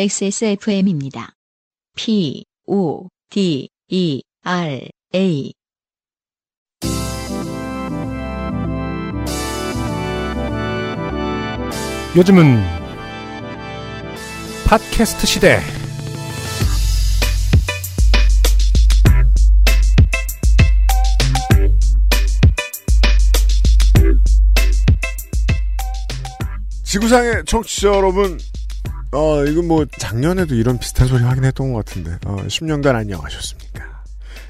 XSFM입니다. P, O, D, E, R, A. 요즘은 팟캐스트 시대. 지구상의 청취자 여러분, 어, 이건 뭐, 작년에도 이런 비슷한 소리 하긴 했던 것 같은데, 어, 10년간 안녕하셨습니까?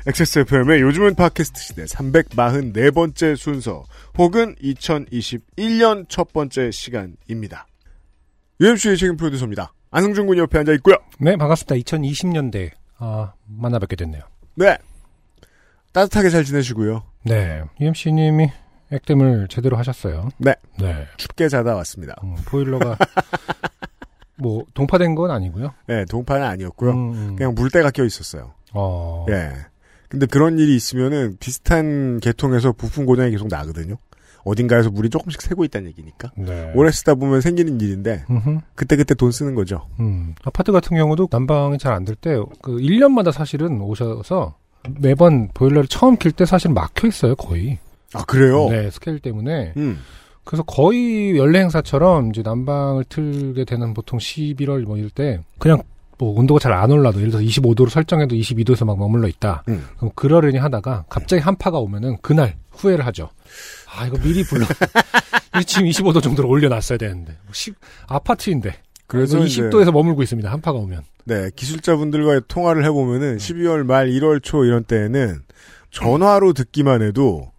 XSFM의 요즘은 팟캐스트 시대 344번째 순서, 혹은 2021년 첫 번째 시간입니다. UMC의 책임 프로듀서입니다. 안승준 군이 옆에 앉아 있고요. 네, 반갑습니다. 2020년대 아, 만나 뵙게 됐네요. 네. 따뜻하게 잘 지내시고요. 네, UMC님이 액땜을 제대로 하셨어요. 네. 네, 춥게 자다 왔습니다. 음, 보일러가 뭐 동파된 건 아니고요. 네, 동파는 아니었고요. 음, 음. 그냥 물때가 껴 있었어요. 어, 예. 근데 그런 일이 있으면은 비슷한 계통에서 부품 고장이 계속 나거든요. 어딘가에서 물이 조금씩 새고 있다는 얘기니까. 네. 오래 쓰다 보면 생기는 일인데 음흠. 그때 그때 돈 쓰는 거죠. 음, 아파트 같은 경우도 난방이 잘 안 될 때, 그, 1년마다 사실은 오셔서 매번 보일러를 처음 킬 때 사실 막혀 있어요, 거의. 아 그래요? 네, 스케일 때문에. 음. 그래서 거의 연례 행사처럼 이제 난방을 틀게 되는 보통 11월 뭐 이럴 때, 그냥 뭐 온도가 잘 안 올라도 예를 들어서 25도로 설정해도 22도에서 막 머물러 있다. 음. 그럼 그러려니 하다가 갑자기 한파가 오면은 그날 후회를 하죠. 아, 이거 미리 불러. 지금 25도 정도로 올려놨어야 되는데. 뭐 시- 아파트인데. 그래서 이제 20도에서 머물고 있습니다. 한파가 오면. 네 기술자분들과의 통화를 해보면은 12월 말 1월 초 이런 때에는 전화로 듣기만 해도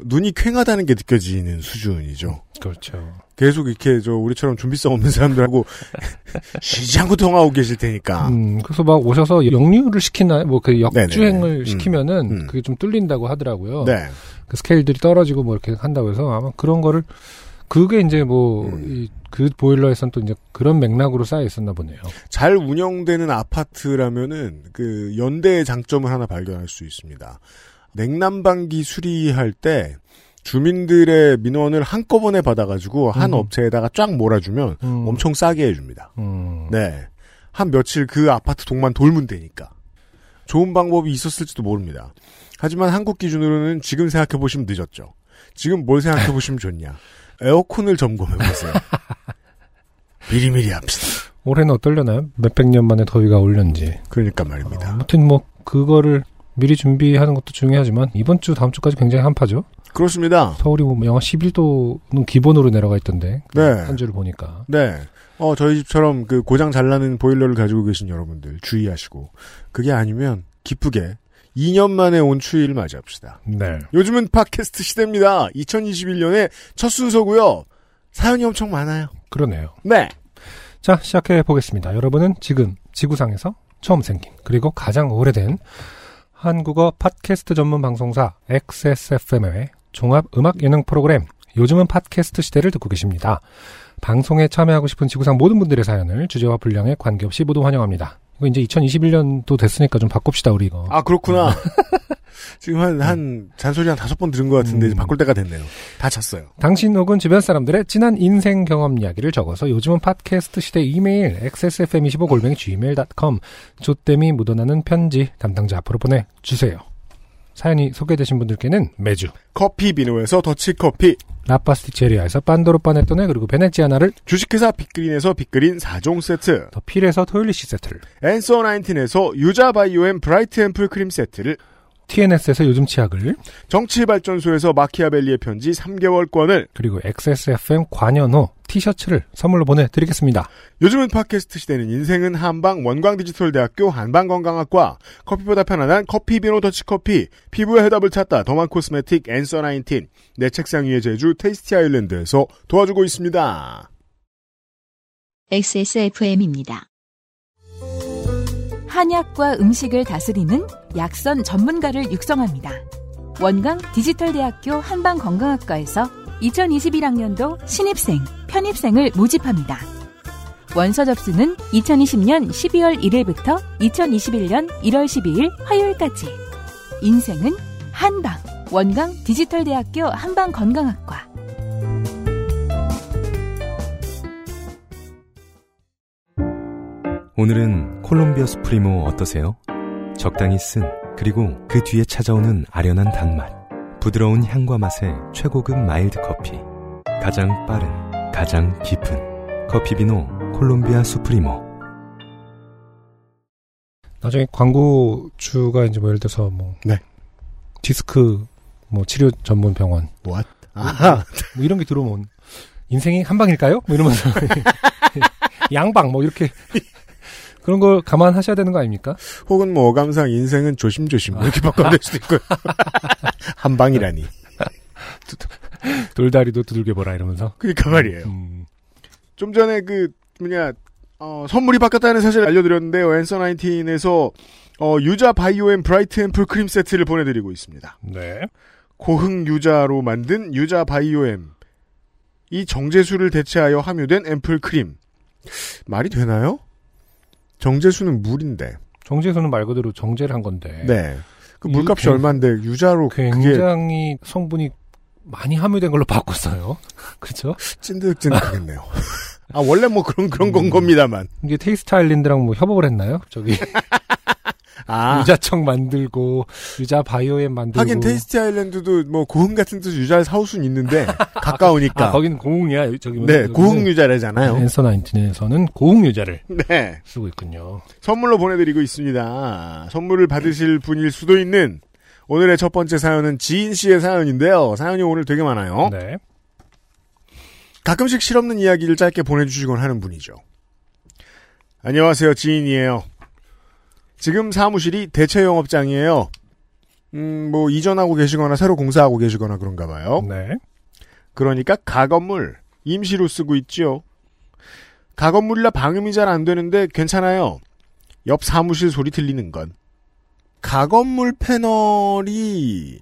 눈이 퀭하다는 게 느껴지는 수준이죠. 그렇죠. 계속 이렇게 저 우리처럼 준비성 없는 사람들하고 쉬지 않고 통화하고 계실 테니까. 음, 그래서 막 오셔서 역류를 시키나, 뭐 그. 역주행을 음, 시키면은 음. 그게 좀 뚫린다고 하더라고요. 네. 그 스케일들이 떨어지고 뭐 이렇게 한다고 해서 아마 그런 거를 그게 이제 뭐, 음. 이, 그 보일러에선 또 이제 그런 맥락으로 쌓여 있었나 보네요. 잘 운영되는 아파트라면은 그 연대의 장점을 하나 발견할 수 있습니다. 냉난방기 수리할 때 주민들의 민원을 한꺼번에 받아가지고 한 음. 업체에다가 쫙 몰아주면 음, 엄청 싸게 해줍니다. 음, 네. 한 며칠 그 아파트 동만 돌면 되니까. 좋은 방법이 있었을지도 모릅니다. 하지만 한국 기준으로는 지금 생각해보시면 늦었죠. 지금 뭘 생각해보시면 좋냐. 에어컨을 점검해보세요. 미리미리 합시다. 올해는 어떨려나요? 몇백 년 만에 더위가 올렸는지. 그러니까 어, 말입니다. 아무튼 뭐, 그거를 미리 준비하는 것도 중요하지만, 이번 주, 다음 주까지 굉장히 한파죠? 그렇습니다. 서울이 뭐 영하 11도는 기본으로 내려가 있던데. 네. 한 주를 보니까. 네. 어, 저희 집처럼 그 고장 잘 나는 보일러를 가지고 계신 여러분들 주의하시고. 그게 아니면 기쁘게 2년 만에 온 추위를 맞이합시다. 네. 요즘은 팟캐스트 시대입니다. 2021년에 첫 순서고요. 사연이 엄청 많아요. 그러네요. 네. 자, 시작해 보겠습니다. 여러분은 지금 지구상에서 처음 생긴 그리고 가장 오래된 한국어 팟캐스트 전문 방송사 XSFM의 종합 음악 예능 프로그램 요즘은 팟캐스트 시대를 듣고 계십니다. 방송에 참여하고 싶은 지구상 모든 분들의 사연을 주제와 분량에 관계없이 모두 환영합니다. 이거 이제 2021년도 됐으니까 좀 바꿉시다 우리 이거. 아, 그렇구나. 지금 한, 한, 잔소리 한 다섯 번 들은 것 같은데, 이제 음. 바꿀 때가 됐네요. 다 찼어요. 당신 혹은 주변 사람들의 진한 인생 경험 이야기를 적어서 요즘은 팟캐스트 시대 이메일 xsfm25골뱅이 gmail.com 조땜이 묻어나는 편지 담당자 앞으로 보내주세요. 사연이 소개되신 분들께는 매주 커피 비노에서 더치커피, 라파스티체리아에서 빤도르 빠네토네 그리고 베네치아나를 주식회사 빅그린에서 빅그린 4종 세트, 더 필에서 토일리시 세트를 Answer Nineteen에서 유자 바이오엠 bright 앰플 크림 세트를, TNS에서 요즘 치약을 정치발전소에서 마키아벨리의 편지 3개월권을, 그리고 XSFM 관여노 티셔츠를 선물로 보내드리겠습니다. 요즘은 팟캐스트 시대는 인생은 한방 원광디지털대학교 한방건강학과 커피보다 편안한 커피 비노 더치커피 피부의 해답을 찾다 더만 코스메틱 Answer Nineteen 내 책상 위의 제주 Tasty Island에서 도와주고 있습니다. XSFM입니다. 한약과 음식을 다스리는 약선 전문가를 육성합니다. 원광 디지털대학교 한방건강학과에서 2021학년도 신입생, 편입생을 모집합니다. 원서 접수는 2020년 12월 1일부터 2021년 1월 12일 화요일까지. 인생은 한방, 원광 디지털대학교 한방건강학과. 오늘은 콜롬비아 수프리모 어떠세요? 적당히 쓴 그리고 그 뒤에 찾아오는 아련한 단맛 부드러운 향과 맛의 최고급 mild 커피 가장 빠른 가장 깊은 커피 비노 콜롬비아 수프리모 나중에 광고주가 이제 뭐 예를 들어서 뭐 네. 디스크 뭐 치료 전문 병원 What? 아하. 뭐 이런 게 들어오면 인생이 한 방일까요? 뭐 이러면서 양방 뭐 이렇게 그런 걸 감안하셔야 되는 거 아닙니까? 혹은 뭐 어감상 인생은 조심조심 이렇게 바꿔낼 수도 있고요. 한 방이라니. 돌다리도 두들겨 보라 이러면서. 그러니까 말이에요. 음, 좀 전에 그 뭐냐 어, 선물이 바뀌었다는 사실 알려드렸는데요. 앤서 19에서 어, 유자 바이오엠 브라이트 앰플 크림 세트를 보내드리고 있습니다. 네. 고흥 유자로 만든 유자 바이오엠 이 정제수를 대체하여 함유된 앰플 크림 말이 되나요? 정제수는 물인데 정제수는 말 그대로 정제를 한 건데. 네. 그 유- 물값이 굉- 얼마인데 유자로 그게 굉장히 성분이 많이 함유된 걸로 바꿨어요. 그렇죠? 찐득찐득하겠네요. 아 원래 뭐 그런 그런 음. 건 겁니다만. 이게 테이스트 아일랜드랑 뭐 협업을 했나요? 저기 아 유자청 만들고 유자 바이오엠 만들고 하긴 테이스티 아일랜드도 뭐 고흥 같은 데서 유자를 사올 수는 있는데 가까우니까. 아, 거기는 고흥이야. 저기 네, 고흥 유자래잖아요. 앤서 나인틴에서는 고흥 유자를 네. 쓰고 있군요. 선물로 보내드리고 있습니다. 선물을 받으실 분일 수도 있는 오늘의 첫 번째 사연은 지인 씨의 사연인데요. 사연이 오늘 되게 많아요. 네. 가끔씩 실없는 이야기를 짧게 보내주시곤 하는 분이죠. 안녕하세요, 지인이에요. 지금 사무실이 대체 영업장이에요. 음, 뭐 이전하고 계시거나 새로 공사하고 계시거나 그런가 봐요. 네. 그러니까 가건물 임시로 쓰고 있지요. 가건물이라 방음이 잘 안 되는데 괜찮아요. 옆 사무실 소리 들리는 건. 가건물 패널이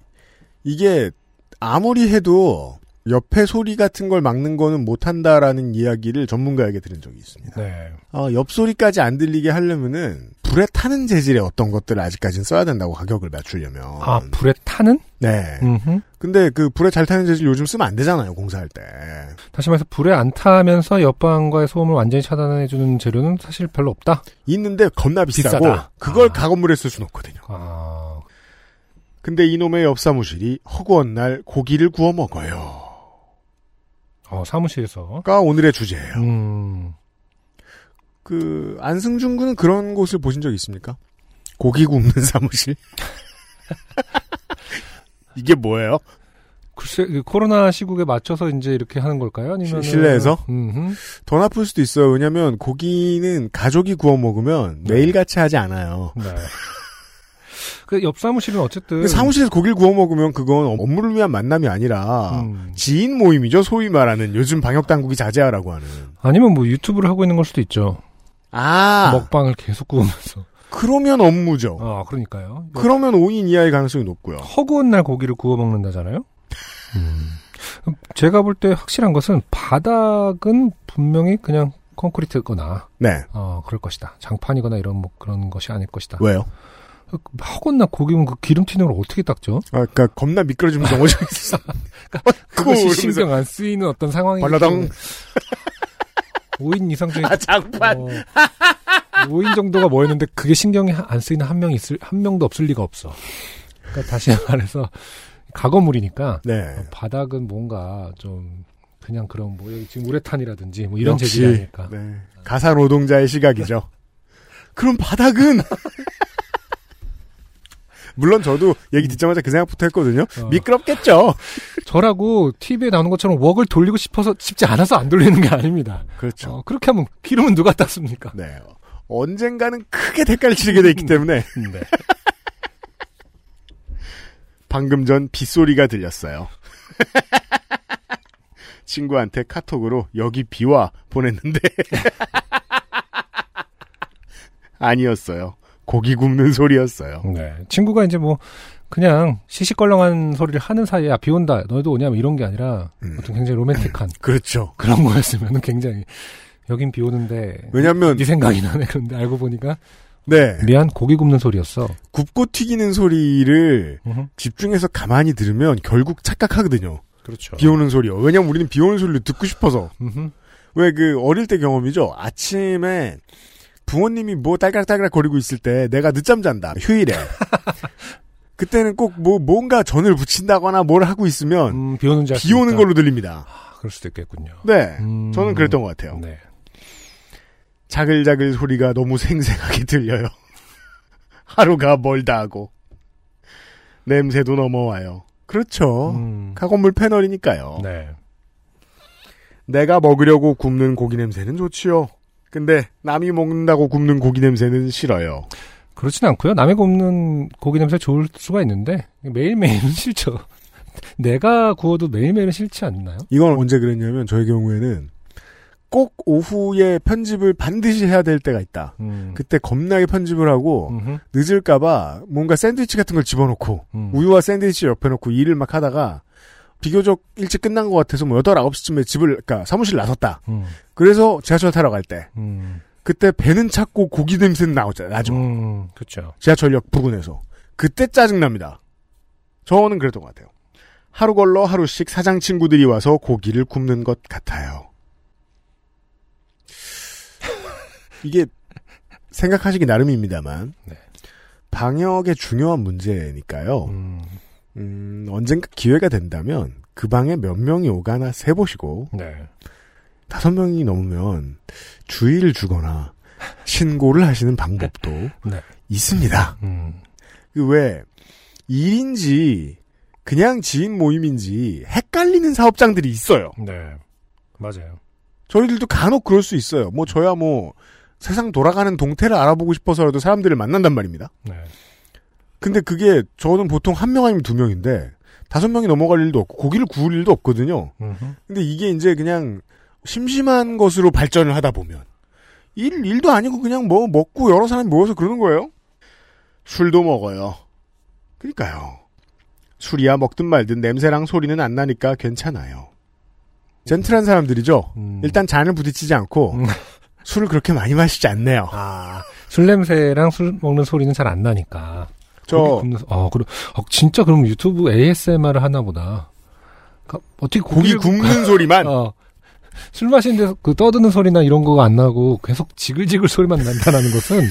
이게 아무리 해도 옆에 소리 같은 걸 막는 거는 못한다라는 이야기를 전문가에게 들은 적이 있습니다. 네. 어, 옆 소리까지 안 들리게 하려면은 불에 타는 재질의 어떤 것들을 아직까지는 써야 된다고 가격을 맞추려면. 아, 불에 타는? 네. 음흠. 근데 그 불에 잘 타는 재질 요즘 쓰면 안 되잖아요, 공사할 때. 다시 말해서 불에 안 타면서 옆방과의 소음을 완전히 차단해주는 재료는 사실 별로 없다. 있는데 겁나 비싸고 비싸다. 그걸 아. 가건물에 쓸 수는 없거든요. 아, 근데 이놈의 옆 사무실이 허구한 날 고기를 구워 먹어요. 어, 사무실에서. 가 오늘의 주제예요. 음, 그 안승준 군은 그런 곳을 보신 적 있습니까? 고기 굽는 사무실? 이게 뭐예요? 글쎄, 그 코로나 시국에 맞춰서 이제 이렇게 하는 걸까요? 아니면 시- 실내에서? 음, 더 나쁠 수도 있어요. 왜냐면 고기는 가족이 구워 먹으면 네. 매일 같이 하지 않아요. 네. 그 옆 사무실은 어쨌든 그 사무실에서 고기를 구워 먹으면 그건 업무를 위한 만남이 아니라 음. 지인 모임이죠. 소위 말하는 요즘 방역 당국이 자제하라고 하는. 아니면 뭐 유튜브를 하고 있는 걸 수도 있죠. 아, 먹방을 계속 구우면서. 그러면 업무죠. 아, 그러니까요. 그러면 5인 이하의 가능성이 높고요. 허구한 날 고기를 구워 먹는다잖아요. 음. 제가 볼 때 확실한 것은 바닥은 분명히 그냥 콘크리트거나 네. 어 그럴 것이다. 장판이거나 이런 뭐 그런 것이 아닐 것이다. 왜요? 허구한 날 고기면 그 기름 튀는 걸 어떻게 닦죠? 아, 그니까 겁나 미끄러지면서 넘어져 있어. 그것이 이러면서 신경 안 쓰이는 어떤 상황이 발라당. 5인 이상 중에 아, 장판. 어, 5인 정도가 모였는데 그게 신경이 안 쓰이는 한 명이 있을 한 명도 없을 리가 없어. 그러니까 다시 말해서 가건물이니까 네. 어, 바닥은 뭔가 좀 그냥 그런 뭐 여기 지금 우레탄이라든지 뭐 이런 역시, 재질이 아닐까. 네. 가사 노동자의 시각이죠. 그럼 바닥은 물론 저도 얘기 듣자마자 그 생각부터 했거든요. 어. 미끄럽겠죠. 저라고 TV에 나오는 것처럼 웍을 돌리고 싶어서 싶지 않아서 안 돌리는 게 아닙니다. 그렇죠. 어, 그렇게 하면 기름은 누가 땄습니까? 네. 언젠가는 크게 대가를 치르게 돼 있기 때문에 네. 방금 전 빗소리가 들렸어요. 친구한테 카톡으로 여기 비와 보냈는데 아니었어요. 고기 굽는 소리였어요. 네. 친구가 이제 뭐 그냥 시시껄렁한 소리를 하는 사이에 아, 비 온다. 너희도 오냐? 뭐 이런 게 아니라 음. 어떤 굉장히 로맨틱한 그렇죠. 그런 거였으면 굉장히 여긴 비 오는데 왜냐면 네 생각이 나네. 그런데 알고 보니까 네 미안 고기 굽는 소리였어. 굽고 튀기는 소리를 음흠. 집중해서 가만히 들으면 결국 착각하거든요. 그렇죠. 비 오는 소리요. 왜냐면 우리는 비 오는 소리를 듣고 싶어서. 왜 그 어릴 때 경험이죠. 아침에 부모님이 뭐 딸깍딸깍 거리고 있을 때 내가 늦잠 잔다. 휴일에. 그때는 꼭 뭐 뭔가 전을 붙인다거나 뭘 하고 있으면 음, 비 오는 줄비 오는 걸로 들립니다. 아, 그럴 수도 있겠군요. 네. 음, 저는 그랬던 것 같아요. 네. 자글자글 소리가 너무 생생하게 들려요. 하루가 멀다 하고. 냄새도 넘어와요. 그렇죠. 음, 가건물 패널이니까요. 네. 내가 먹으려고 굽는 고기 냄새는 좋지요. 근데 남이 먹는다고 굽는 고기 냄새는 싫어요. 그렇진 않고요. 남의 굽는 고기 냄새 좋을 수가 있는데 매일매일은 싫죠. 내가 구워도 매일매일은 싫지 않나요? 이건 언제 그랬냐면 저의 경우에는 꼭 오후에 편집을 반드시 해야 될 때가 있다. 음. 그때 겁나게 편집을 하고 음흠. 늦을까봐 뭔가 샌드위치 같은 걸 집어넣고 음. 우유와 샌드위치 옆에 놓고 일을 막 하다가 비교적 일찍 끝난 것 같아서 뭐 8, 9시쯤에 집을, 그니까 사무실 나섰다. 음. 그래서 지하철 타러 갈 때. 음. 그때 배는 찾고 고기 냄새는 나오잖아요. 나죠. 음. 그렇죠. 지하철역 부근에서. 그때 짜증납니다. 저는 그랬던 것 같아요. 하루 걸러 하루씩 사장 친구들이 와서 고기를 굽는 것 같아요. 이게 생각하시기 나름입니다만 네. 방역의 중요한 문제니까요. 음. 음, 언젠가 기회가 된다면 그 방에 몇 명이 오가나 세보시고 네. 다섯 명이 넘으면 주의를 주거나 신고를 하시는 방법도 네. 있습니다. 음. 그왜 일인지 그냥 지인 모임인지 헷갈리는 사업장들이 있어요. 네. 맞아요. 저희들도 간혹 그럴 수 있어요. 뭐 저야 뭐 세상 돌아가는 동태를 알아보고 싶어서라도 사람들을 만난단 말입니다. 네. 근데 그게 저는 보통 한 명 아니면 두 명인데 다섯 명이 넘어갈 일도 없고 고기를 구울 일도 없거든요. 음흠. 근데 이게 이제 그냥 심심한 것으로 발전을 하다 보면 일 일도 아니고 그냥 뭐 먹고 여러 사람이 모여서 그러는 거예요. 술도 먹어요. 그러니까요. 술이야 먹든 말든 냄새랑 소리는 안 나니까 괜찮아요. 젠틀한 사람들이죠. 음. 일단 잔을 부딪히지 않고 음. 술을 그렇게 많이 마시지 않네요. 아, 술 냄새랑 술 먹는 소리는 잘 안 나니까. 저 어, 그럼 어, 진짜 그럼 유튜브 ASMR을 하나 보다. 그, 어떻게 고기 굽는 소리만 어. 술 마시는 데서 그 떠드는 소리나 이런 거가 안 나고 계속 지글지글 소리만 난다는 것은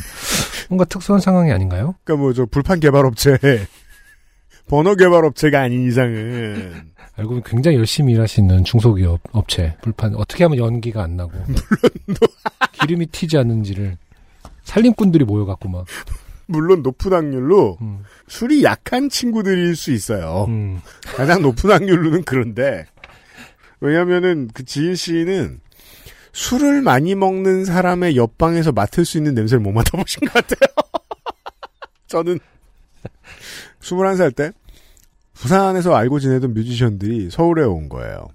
뭔가 특수한 상황이 아닌가요? 그러니까 뭐 저 불판 개발 업체 번호 개발 업체가 아닌 이상은 알고 보면 굉장히 열심히 일하시는 중소기업 업체 불판 어떻게 하면 연기가 안 나고 기름이 튀지 않는지를 살림꾼들이 모여갖고 막 물론 높은 확률로 음, 술이 약한 친구들일 수 있어요. 음, 가장 높은 확률로는 그런데 왜냐면은 그 지인 씨는 술을 많이 먹는 사람의 옆방에서 맡을 수 있는 냄새를 못 맡아보신 것 같아요. 저는 21살 때 부산에서 알고 지내던 뮤지션들이 서울에 온 거예요.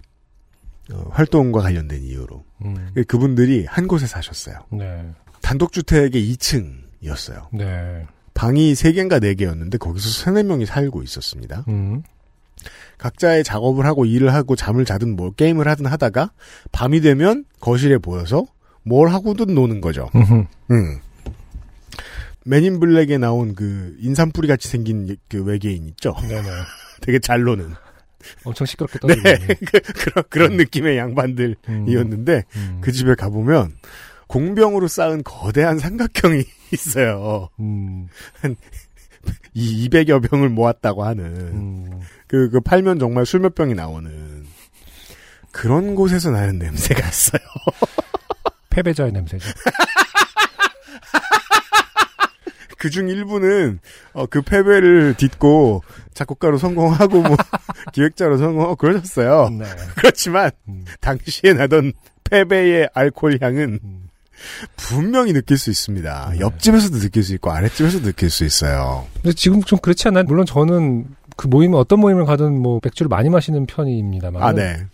어, 활동과 관련된 이유로. 음, 그분들이 한 곳에 사셨어요. 네, 단독주택의 2층 이었어요. 네, 방이 3개인가 4개였는데 거기서 3, 4명이 살고 있었습니다. 음, 각자의 작업을 하고 일을 하고 잠을 자든 뭐 게임을 하든 하다가 밤이 되면 거실에 모여서 뭘 하고든 노는 거죠. 음흠, 음. 맨인 블랙에 나온 그 인삼뿌리 같이 생긴 그 외계인 있죠. 네네, 되게 잘 노는. 엄청 시끄럽게 네. 떠들고 그, 그런, 그런 느낌의 양반들이었는데 음, 그 집에 가보면 공병으로 쌓은 거대한 삼각형이 있어요. 음, 이 200여 병을 모았다고 하는. 음, 그, 그 팔면 정말 술 몇 병이 나오는. 그런 곳에서 나는 냄새가 있어요. 패배자의 냄새죠. 그중 일부는 어, 그 패배를 딛고 작곡가로 성공하고 뭐 기획자로 성공하고 그러셨어요. 네, 그렇지만 음, 당시에 나던 패배의 알코올 향은 음, 분명히 느낄 수 있습니다. 네. 옆집에서도 느낄 수 있고 아랫집에서도 느낄 수 있어요. 근데 지금 좀 그렇지 않나요? 물론 저는 그 모임 어떤 모임을 가든 뭐 맥주를 많이 마시는 편입니다만 아, 네.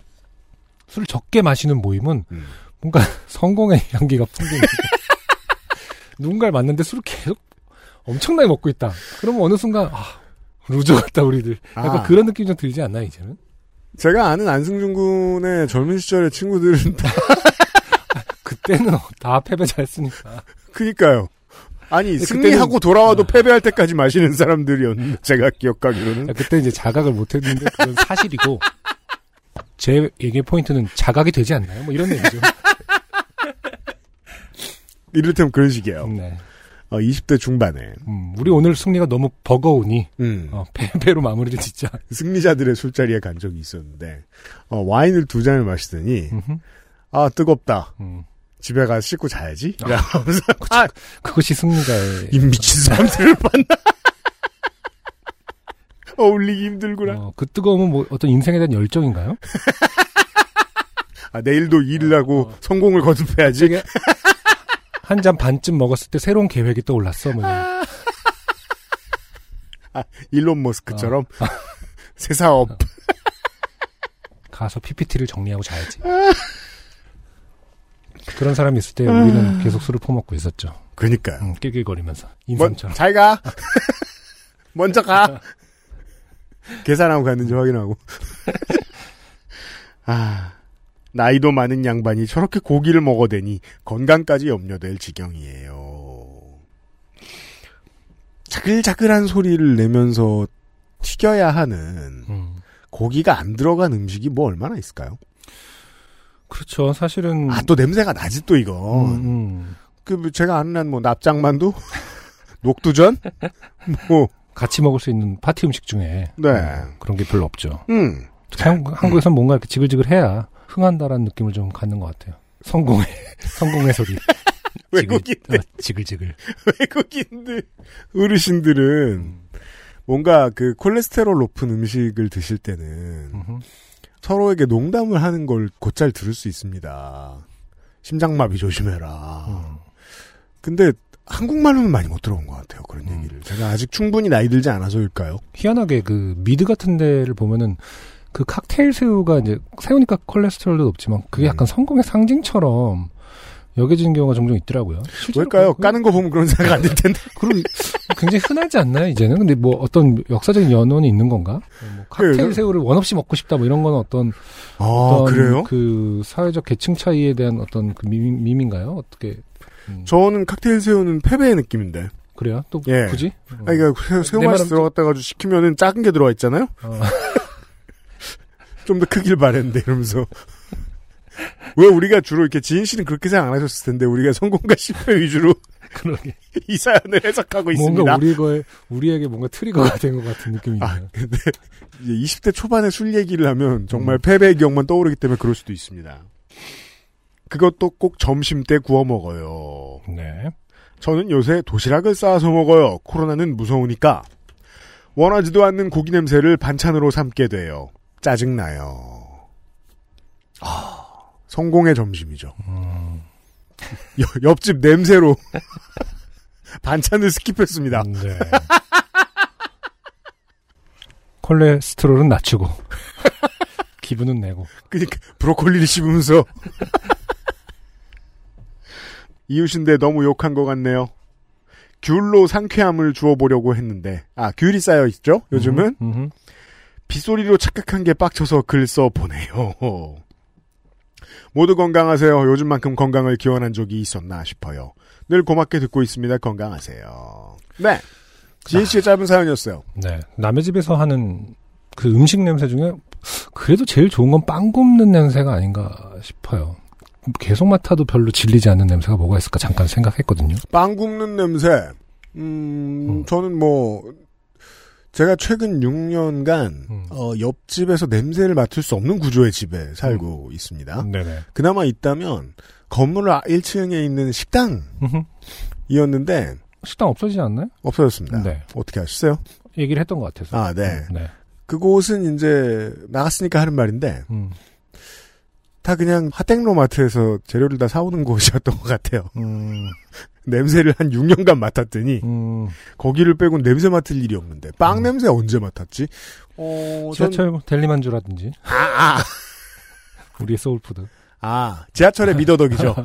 술을 적게 마시는 모임은 음. 뭔가 성공의 향기가 풍기는 누군가를 만났는데 술을 계속 엄청나게 먹고 있다. 그러면 어느 순간 아 loser 같다 우리들. 약간 아. 그런 느낌이 좀 들지 않나 이제는? 제가 아는 안승준 군의 젊은 시절의 친구들은 다 그때는 다 패배자였으니까. 그니까요. 아니 승리하고 그때는- 돌아와도 아. 패배할 때까지 마시는 사람들이었는데 제가 기억하기로는 그때 이제 자각을 못했는데 그건 사실이고 제 얘기의 포인트는 자각이 되지 않나요? 뭐 이런 얘기죠. 이를테면 그런 식이에요. 네. 어, 20대 중반에 음, 우리 오늘 승리가 너무 버거우니 음, 어, 패배로 마무리를 짓자. 승리자들의 술자리에 간 적이 있었는데 어, 와인을 두 잔을 마시더니 음흠. 아 뜨겁다. 음. 집에 가서 씻고 자야지. 이러면서 아, 그것이 승리자의 이 미친 사람들을 만나. 어울리기 힘들구나. 어, 그 뜨거움은 뭐 어떤 인생에 대한 열정인가요? 아, 내일도 일을 하고 어. 성공을 거듭해야지. 한 잔 반쯤 먹었을 때 새로운 계획이 떠올랐어. 뭐 이런. 일론 머스크처럼 새 사업. 가서 PPT를 정리하고 자야지. 그런 사람이 있을 때 우리는 계속 술을 퍼먹고 있었죠. 그러니까요. 음, 낄낄거리면서 먼, 인삼처럼. 잘 가. 먼저 가. 계산하고 갔는지 확인하고. 아, 나이도 많은 양반이 저렇게 고기를 먹어대니 건강까지 염려될 지경이에요. 자글자글한 소리를 내면서 튀겨야 하는 음. 고기가 안 들어간 음식이 뭐 얼마나 있을까요? 그렇죠. 사실은 아, 또 냄새가 나지 또 이거. 음, 음. 그 제가 아는 한 뭐 납작만두, 녹두전, 뭐 같이 먹을 수 있는 파티 음식 중에 네. 음, 그런 게 별로 없죠. 음. 한, 한국에서는 뭔가 이렇게 지글지글해야 흥한다라는 느낌을 좀 갖는 것 같아요. 성공의 성공의 소리. 외국인들, 지글, 어, 지글지글. 외국인들, 어르신들은 뭔가 그 콜레스테롤 높은 음식을 드실 때는. 서로에게 농담을 하는 걸 곧잘 들을 수 있습니다. 심장마비 조심해라. 음. 근데 한국말로는 많이 못 들어본 것 같아요. 그런 음. 얘기를. 제가 아직 충분히 나이 들지 않아서일까요? 희한하게 그 미드 같은 데를 보면은 그 칵테일 새우가 이제 새우니까 콜레스테롤도 높지만 그게 음. 약간 성공의 상징처럼 여겨지는 경우가 종종 있더라고요. 왜일까요? 그- 까는 거 보면 그런 생각 안 들 텐데. 그럼 굉장히 흔하지 않나요 이제는? 근데 뭐 어떤 역사적인 연원이 있는 건가? 뭐 칵테일 그래요? 새우를 원 없이 먹고 싶다 뭐 이런 건 어떤 아, 어떤 그래요? 그 사회적 계층 차이에 대한 어떤 그 밈, 밈인가요? 어떻게? 음, 저는 칵테일 새우는 패배의 느낌인데. 그래요? 또 예. 굳이? 아, 이거 새우, 새우 내 맛이 말은 들어갔다 가지고 시키면은 작은 게 들어와 있잖아요? 어, 좀더 크길 바랬는데, 이러면서. 왜 우리가 주로 이렇게 지인 씨는 그렇게 생각 안 하셨을 텐데, 우리가 성공과 실패 위주로 그러게. 이 사연을 해석하고 있습니다. 뭔가 우리 거에 우리에게 뭔가 트리거가 된 것 같은 느낌이 아. 근데 이제 20대 초반에 술 얘기를 하면 정말 음. 패배의 기억만 떠오르기 때문에 그럴 수도 있습니다. 그것도 꼭 점심 때 구워 먹어요. 네. 저는 요새 도시락을 싸서 먹어요. 코로나는 무서우니까. 원하지도 않는 고기 냄새를 반찬으로 삼게 돼요. 짜증나요. 아, 성공의 점심이죠. 음, 여- 옆집 냄새로 반찬을 스킵했습니다. 네. 콜레스테롤은 낮추고 기분은 내고. 그니까 브로콜리를 씹으면서 이웃인데 너무 욕한 것 같네요. 귤로 상쾌함을 주어보려고 했는데 아 귤이 쌓여 있죠? 요즘은 음, 음. 빗소리로 착각한 게 빡쳐서 글 써 보내요. 모두 건강하세요. 요즘만큼 건강을 기원한 적이 있었나 싶어요. 늘 고맙게 듣고 있습니다. 건강하세요. 네. 지혜 씨의 짧은 사연이었어요. 네. 남의 집에서 하는 그 음식 냄새 중에 그래도 제일 좋은 건 빵 굽는 냄새가 아닌가 싶어요. 계속 맡아도 별로 질리지 않는 냄새가 뭐가 있을까 잠깐 생각했거든요. 빵 굽는 냄새. 음, 음. 저는 뭐 제가 최근 6년간 음. 어, 옆집에서 냄새를 맡을 수 없는 구조의 집에 살고 있습니다. 네네. 그나마 있다면 건물 1층에 있는 식당이었는데. 식당 없어지지 않나요? 없어졌습니다. 네. 어떻게 하셨어요? 얘기를 했던 것 같아서. 아, 네. 네. 그곳은 이제 나갔으니까 하는 말인데 음. 다 그냥 하땡로 마트에서 재료를 다 사오는 곳이었던 것 같아요. 음. 냄새를 한 6년간 맡았더니 음. 거기를 빼곤 냄새 맡을 일이 없는데 빵 음. 냄새 언제 맡았지? 어, 전- 지하철 델리만주라든지 아, 아, 우리의 soul food. 아, 지하철의 미더덕이죠.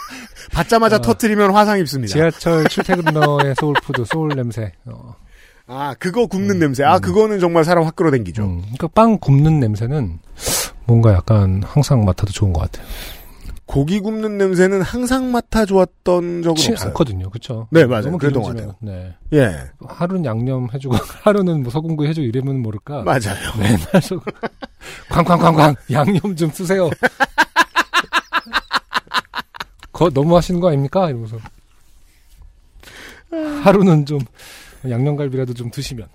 받자마자 아. 터트리면 화상 입습니다. 지하철 출퇴근러의 soul food, soul 냄새. 어. 아, 그거 굽는 음, 냄새. 아, 음. 그거는 정말 사람 확 끌어당기죠. 음, 그러니까 빵 굽는 냄새는 뭔가 약간 항상 맡아도 좋은 것 같아요. 고기 굽는 냄새는 항상 맡아 좋았던 적은 치 없어요. 않거든요, 그렇죠? 네, 맞아요. 것 기름지면, 네. 예, 하루는 양념 해주고 하루는 뭐 소금구이 해주고 이러면 모를까. 맞아요. 맨날 소 쾅쾅쾅쾅 양념 좀 쓰세요. 그거 너무 하시는 거 아닙니까? 이러면서. 하루는 좀 양념갈비라도 좀 드시면.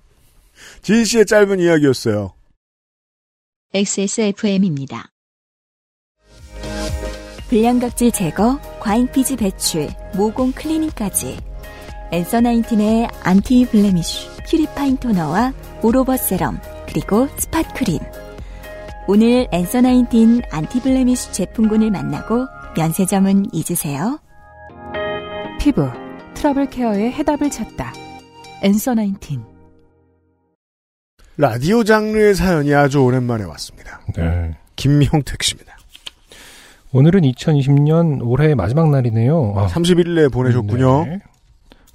지인 씨의 짧은 이야기였어요. XSFM입니다. 불량각질 제거, 과잉피지 배출, 모공 클리닝까지. Answer Nineteen의 anti blemish, 퓨리파인 토너와 all over serum, 그리고 spot 크림. 오늘 Answer Nineteen anti blemish 제품군을 만나고 면세점은 잊으세요. 피부, 트러블 케어의 해답을 찾다. Answer Nineteen. 라디오 장르의 사연이 아주 오랜만에 왔습니다. 네. 김형택 씨입니다. 오늘은 2020년 올해의 마지막 날이네요. 아, 31일에 보내셨군요. 네.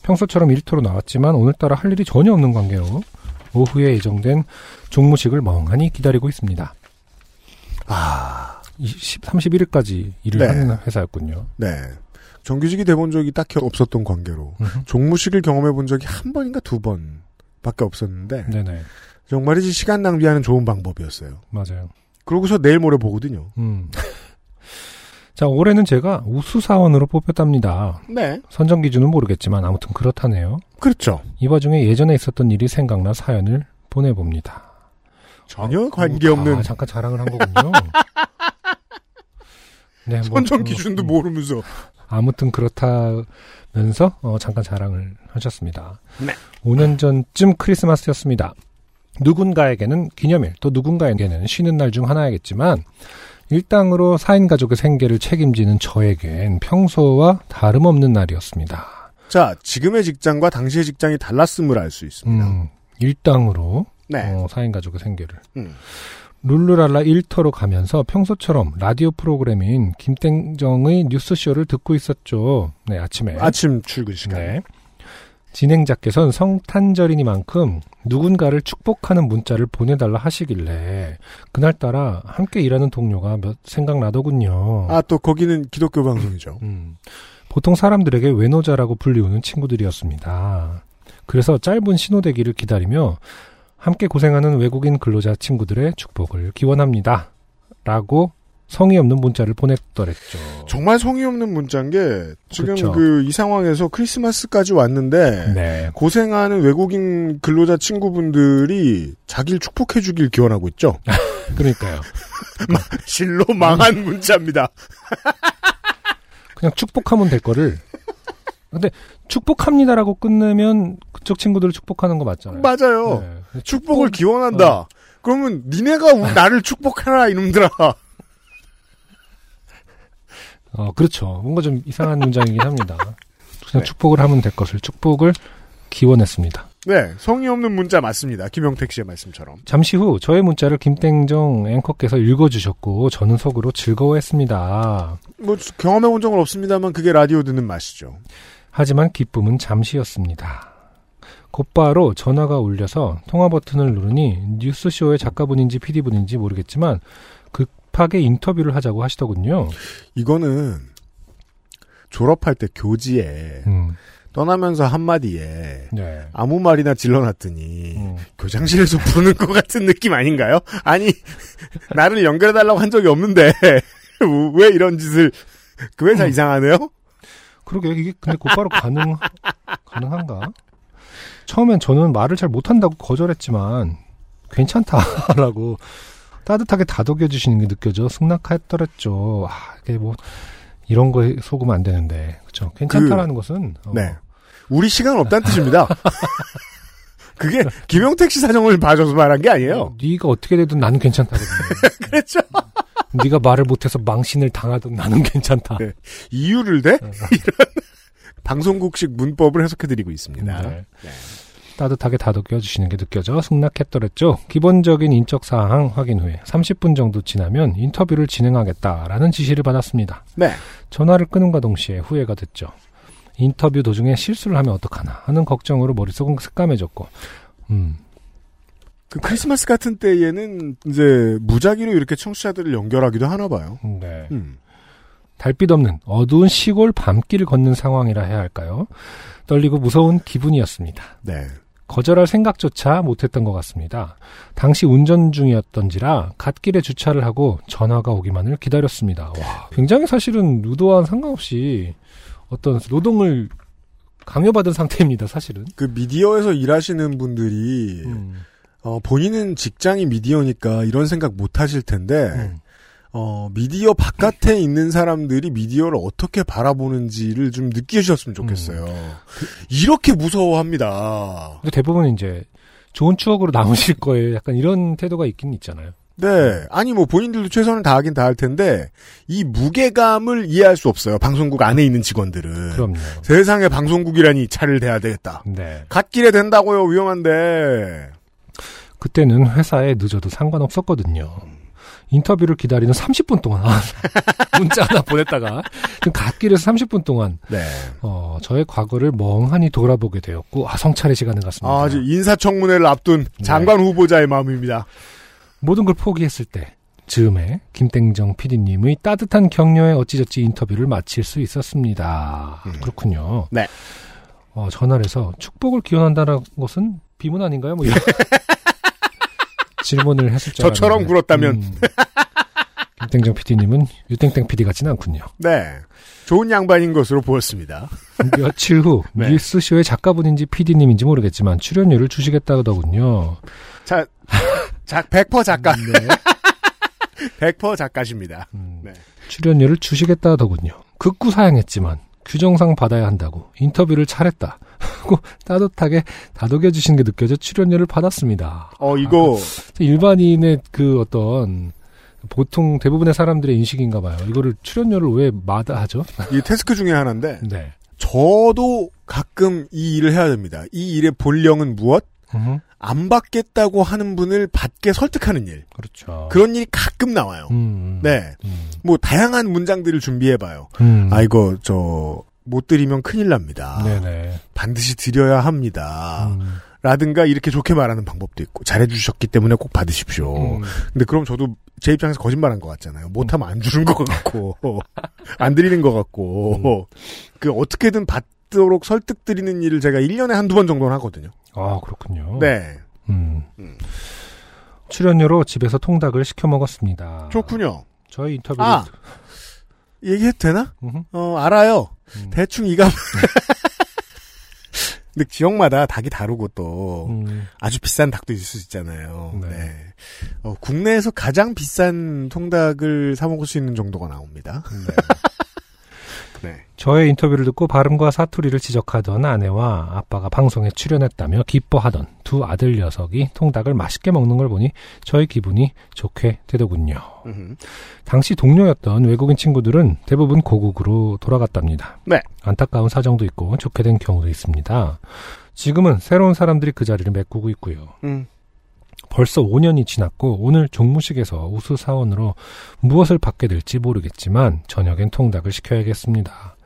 평소처럼 일터로 나왔지만 오늘따라 할 일이 전혀 없는 관계로 오후에 예정된 종무식을 멍하니 기다리고 있습니다. 아, 20, 31일까지 일을 네. 하는 회사였군요. 네. 정규직이 돼본 적이 딱히 없었던 관계로. 종무식을 경험해 본 적이 한 번인가 두 번밖에 없었는데 네네. 정말이지 시간 낭비하는 좋은 방법이었어요. 맞아요. 그러고서 내일 모레 보거든요. 음. 자, 올해는 제가 우수사원으로 뽑혔답니다. 네. 선정 기준은 모르겠지만 아무튼 그렇다네요. 그렇죠. 이 와중에 예전에 있었던 일이 생각나 사연을 보내봅니다. 전혀 관계없는 아, 잠깐 자랑을 한 거군요. 네, 뭐, 선정 음, 기준도 음, 모르면서 아무튼 그렇다면서 어, 잠깐 자랑을 하셨습니다. 네. 5년 전쯤 크리스마스였습니다. 누군가에게는 기념일, 또 누군가에게는 쉬는 날 중 하나이겠지만 일당으로 4인 가족의 생계를 책임지는 저에겐 평소와 다름없는 날이었습니다. 자 지금의 직장과 당시의 직장이 달랐음을 알 수 있습니다. 음, 일당으로 네. 어, 4인 가족의 생계를 음. 룰루랄라 일터로 가면서 평소처럼 라디오 프로그램인 김땡정의 뉴스쇼를 듣고 있었죠. 네, 아침에. 아침 출근 시간. 네. 진행자께서는 성탄절이니만큼 누군가를 축복하는 문자를 보내달라 하시길래 그날따라 함께 일하는 동료가 몇 생각나더군요. 아 또 거기는 기독교 방송이죠. 음, 보통 사람들에게 외노자라고 불리우는 친구들이었습니다. 그래서 짧은 신호대기를 기다리며 함께 고생하는 외국인 근로자 친구들의 축복을 기원합니다. 라고 성의 없는 문자를 보냈더랬죠. 정말 성의 없는 문자인 게 지금 그쵸. 그이 상황에서 크리스마스까지 왔는데 네. 고생하는 외국인 근로자 친구분들이 자기를 축복해 주길 기원하고 있죠. 그러니까요. 실로 망한 문자입니다. 그냥 축복하면 될 거를. 근데 축복합니다라고 끝내면 그쪽 친구들을 축복하는 거 맞잖아요. 맞아요. 네. 축복을 축복- 기원한다. 그러면 니네가 우- 나를 축복해라 이놈들아. 어, 그렇죠. 뭔가 좀 이상한 문장이긴 합니다. 그냥 네. 축복을 하면 될 것을 축복을 기원했습니다. 네, 성의 없는 문자 맞습니다. 김영택 씨의 말씀처럼. 잠시 후 저의 문자를 김땡정 앵커께서 읽어주셨고 저는 속으로 즐거워했습니다. 뭐 경험해 본 적은 없습니다만 그게 라디오 듣는 맛이죠. 하지만 기쁨은 잠시였습니다. 곧바로 전화가 울려서 통화 버튼을 누르니 뉴스쇼의 작가분인지 PD분인지 모르겠지만 급하게 인터뷰를 하자고 하시더군요. 이거는 졸업할 때 교지에 음, 떠나면서 한마디에 네. 아무 말이나 질러놨더니 음, 교장실에서 부르는 것 같은 느낌 아닌가요? 아니 나를 연결해달라고 한 적이 없는데 왜 이런 짓을 그 회사 이상하네요? 그러게 이게 근데 곧바로 가능 가능한가? 처음엔 저는 말을 잘 못한다고 거절했지만 괜찮다라고 따뜻하게 다독여 주시는 게 느껴져 승낙했더랬죠. 아, 이게 뭐 이런 거에 속으면 안 되는데 그렇죠. 괜찮다라는 것은 어, 네. 우리 시간 없다는 뜻입니다. 그게 김영택 씨 사정을 봐줘서 말한 게 아니에요. 어, 네가 어떻게 되든 나는 괜찮다거든요. 그렇죠. 네가 말을 못해서 망신을 당하든 나는 괜찮다. 네. 이유를 대? 이런 방송국식 문법을 해석해드리고 있습니다. 네. 따뜻하게 다독여 주시는 게 느껴져 승낙했더랬죠. 기본적인 인적 사항 확인 후에 30분 정도 지나면 인터뷰를 진행하겠다라는 지시를 받았습니다. 네. 전화를 끊음과 동시에 후회가 됐죠. 인터뷰 도중에 실수를 하면 어떡하나 하는 걱정으로 머릿속은 새까매졌고, 음, 그 크리스마스 같은 때에는 이제 무작위로 이렇게 청취자들을 연결하기도 하나 봐요. 네. 음. 달빛 없는 어두운 시골 밤길을 걷는 상황이라 해야 할까요? 떨리고 무서운 기분이었습니다. 네. 거절할 생각조차 못했던 것 같습니다. 당시 운전 중이었던지라 갓길에 주차를 하고 전화가 오기만을 기다렸습니다. 와, 굉장히 사실은 의도와는 상관없이 어떤 노동을 강요받은 상태입니다, 사실은. 그 미디어에서 일하시는 분들이 음, 어, 본인은 직장이 미디어니까 이런 생각 못 하실 텐데 음. 어, 미디어 바깥에 있는 사람들이 미디어를 어떻게 바라보는지를 좀 느끼셨으면 좋겠어요. 이렇게 무서워합니다. 근데 대부분 이제 좋은 추억으로 남으실 거예요. 약간 이런 태도가 있긴 있잖아요. 네. 아니, 뭐, 본인들도 최선을 다하긴 다 할 텐데, 이 무게감을 이해할 수 없어요. 방송국 안에 있는 직원들은. 그럼요. 세상에 방송국이라니 차를 대야 되겠다. 네. 갓길에 된다고요, 위험한데. 그때는 회사에 늦어도 상관없었거든요. 인터뷰를 기다리는 30분 동안 문자 하나 보냈다가 지금 갓길에서 30분 동안 네. 어, 저의 과거를 멍하니 돌아보게 되었고 아 성찰의 시간을 갖습니다. 아, 이제 인사청문회를 앞둔 네. 장관 후보자의 마음입니다. 모든 걸 포기했을 때 즈음에 김땡정 PD님의 따뜻한 격려에 어찌저찌 인터뷰를 마칠 수 있었습니다. 음. 그렇군요. 네. 어, 전화를 해서 축복을 기원한다는 것은 비문 아닌가요? 뭐 이런 질문을 했을 줄 저처럼. 굴었다면. 음. 김땡정 PD님은 유땡땡 PD 같지는 않군요. 네. 좋은 양반인 것으로 보였습니다. 며칠 후 네. 뉴스쇼의 작가분인지 PD님인지 모르겠지만 출연료를 주시겠다더군요. 자, 자, 100% 작가. 네. 100% 작가십니다. 음, 네. 출연료를 주시겠다더군요. 극구 사양했지만 규정상 받아야 한다고 인터뷰를 잘했다 하고 따뜻하게 다독여 주신 게 느껴져 출연료를 받았습니다. 어, 이거, 일반인의 그 어떤 보통 대부분의 사람들의 인식인가 봐요. 이거를 출연료를 왜 마다하죠? 이 태스크 중에 하나인데, 네. 저도 가끔 이 일을 해야 됩니다. 이 일의 본령은 무엇? 음, 안 받겠다고 하는 분을 받게 설득하는 일. 그렇죠. 그런 일이 가끔 나와요. 음, 네. 음, 뭐, 다양한 문장들을 준비해 봐요. 음. 아, 이거, 저, 못 드리면 큰일 납니다. 네네. 반드시 드려야 합니다. 음, 라든가 이렇게 좋게 말하는 방법도 있고, 잘해 주셨기 때문에 꼭 받으십시오. 음. 근데 그럼 저도 제 입장에서 거짓말한 것 같잖아요. 못하면 안 주는 것 같고, 안 드리는 것 같고, 그 어떻게든 받 도록 설득드리는 일을 제가 1년에 한두 번 정도는 하거든요. 아 그렇군요. 네. 음. 음. 출연료로 집에서 통닭을 시켜 먹었습니다. 좋군요. 저희 인터뷰를 아. 얘기해도 되나? 음흠. 어, 알아요. 음. 대충 이감. 근데 지역마다 닭이 다르고 또 음, 아주 비싼 닭도 있을 수 있잖아요. 네. 네. 어, 국내에서 가장 비싼 통닭을 사 먹을 수 있는 정도가 나옵니다. 네. 네. 저의 인터뷰를 듣고 발음과 사투리를 지적하던 아내와 아빠가 방송에 출연했다며 기뻐하던 두 아들 녀석이 통닭을 맛있게 먹는 걸 보니 저의 기분이 좋게 되더군요. 음흠. 당시 동료였던 외국인 친구들은 대부분 고국으로 돌아갔답니다. 네. 안타까운 사정도 있고 좋게 된 경우도 있습니다. 지금은 새로운 사람들이 그 자리를 메꾸고 있고요. 음. 벌써 5년이 지났고 오늘 종무식에서 우수 사원으로 무엇을 받게 될지 모르겠지만 저녁엔 통닭을 시켜야겠습니다.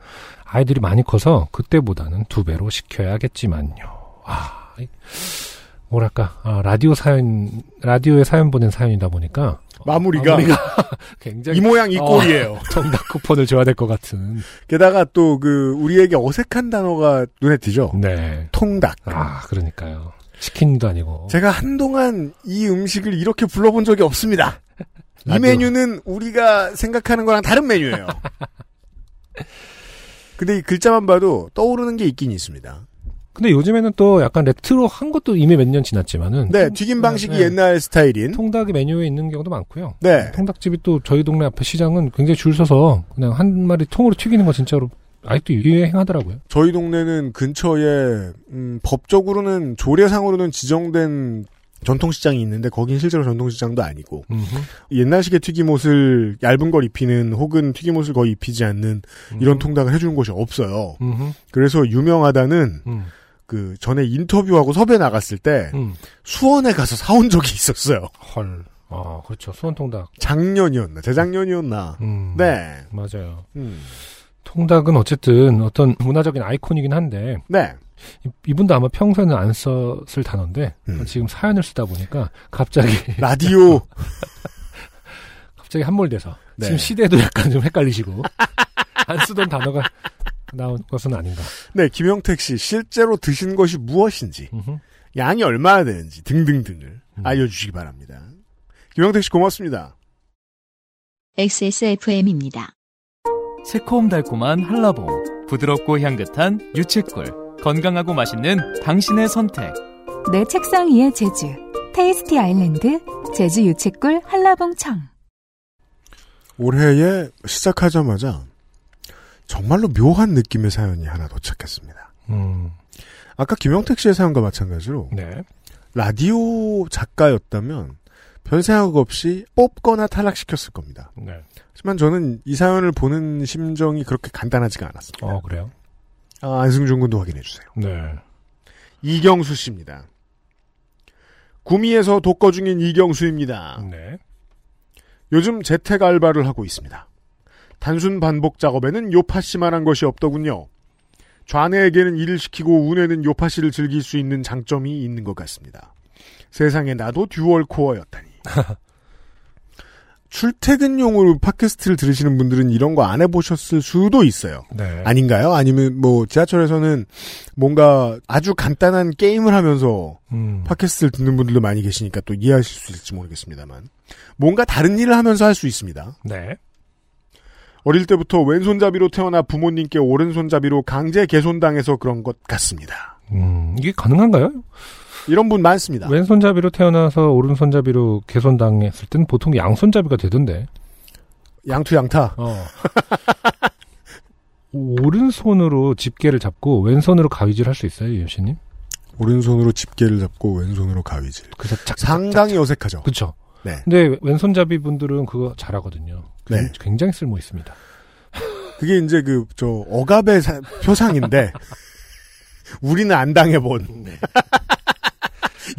아이들이 많이 커서 그때보다는 두 배로 시켜야겠지만요. 아, 이- 뭐랄까 아, 라디오 사연 라디오에 사연 보낸 사연이다 보니까 마무리가, 굉장히 이 모양 이 어. 꼴이에요. 통닭 쿠폰을 줘야 될 것 같은. 게다가 또 그 우리에게 어색한 단어가 눈에 띄죠. 네. 통닭. 아 그러니까요. 치킨도 아니고. 제가 한동안 이 음식을 이렇게 불러본 적이 없습니다. 이 나도. 메뉴는 우리가 생각하는 거랑 다른 메뉴예요. 근데 이 글자만 봐도 떠오르는 게 있긴 있습니다. 근데 요즘에는 또 약간 레트로 한 것도 이미 몇 년 지났지만은. 네, 튀김 방식이 네. 옛날 스타일인. 통닭이 메뉴에 있는 경우도 많고요. 네. 통닭집이 또 저희 동네 앞에 시장은 굉장히 줄 서서 그냥 한 마리 통으로 튀기는 거 진짜로 아직도 유행하더라고요. 저희 동네는 근처에 음, 법적으로는 조례상으로는 지정된 전통시장이 있는데 거긴 실제로 전통시장도 아니고 옛날식의 튀김옷을 얇은 걸 입히는 혹은 튀김옷을 거의 입히지 않는 이런 통닭을 해주는 곳이 없어요. 음흠. 그래서 유명하다는 음. 그 전에 인터뷰하고 섭외 나갔을 때 음. 수원에 가서 사온 적이 있었어요. 헐. 아, 그렇죠. 수원 통닭. 작년이었나 재작년이었나. 음. 네. 맞아요. 음. 통닭은 어쨌든 어떤 문화적인 아이콘이긴 한데 네. 이- 이분도 아마 평소에는 안 썼을 단어인데 음. 지금 사연을 쓰다 보니까 갑자기 라디오 갑자기 함몰돼서 네. 지금 시대도 약간 좀 헷갈리시고 안 쓰던 단어가 나온 것은 아닌가. 네, 김영택 씨 실제로 드신 것이 무엇인지 음흠. 양이 얼마나 되는지 등등등을 알려주시기 바랍니다. 김영택 씨 고맙습니다. XSFM입니다. 새콤달콤한 한라봉, 부드럽고 향긋한 유채꿀, 건강하고 맛있는 당신의 선택. 내 책상 위의 제주. 테이스티 아일랜드 제주 유채꿀 한라봉청. 올해에 시작하자마자 정말로 묘한 느낌의 사연이 하나 도착했습니다. 음, 아까 김영택 씨의 사연과 마찬가지로 네. 라디오 작가였다면 별 생각 없이 뽑거나 탈락시켰을 겁니다. 네. 하지만 저는 이 사연을 보는 심정이 그렇게 간단하지가 않았습니다. 어, 그래요? 아, 안승준 군도 확인해 주세요. 네. 이경수 씨입니다. 구미에서 독거 중인 이경수입니다. 네. 요즘 재택 알바를 하고 있습니다. 단순 반복 작업에는 요팟시만한 것이 없더군요. 좌뇌에게는 일을 시키고 우뇌는 요팟시를 즐길 수 있는 장점이 있는 것 같습니다. 세상에 나도 dual core였다니. 출퇴근용으로 팟캐스트를 들으시는 분들은 이런 거 안 해보셨을 수도 있어요. 네. 아닌가요? 아니면 뭐 지하철에서는 뭔가 아주 간단한 게임을 하면서 음, 팟캐스트를 듣는 분들도 많이 계시니까 또 이해하실 수 있을지 모르겠습니다만 뭔가 다른 일을 하면서 할 수 있습니다. 네. 어릴 때부터 왼손잡이로 태어나 부모님께 오른손잡이로 강제 개손당해서 그런 것 같습니다. 음, 이게 가능한가요? 이런 분 많습니다. 왼손잡이로 태어나서 오른손잡이로 개손당했을 땐 보통 양손잡이가 되던데. 양투양타. 어. 오른손으로 집게를 잡고 왼손으로 가위질 할 수 있어요, 유씨님? 오른손으로 집게를 잡고 왼손으로 가위질. 그래서 착 상당히 어색하죠. 그렇죠. 네. 근데 왼손잡이 분들은 그거 잘하거든요. 네. 굉장히 쓸모 있습니다. 그게 이제 그 저 억압의 사- 표상인데 우리는 안 당해본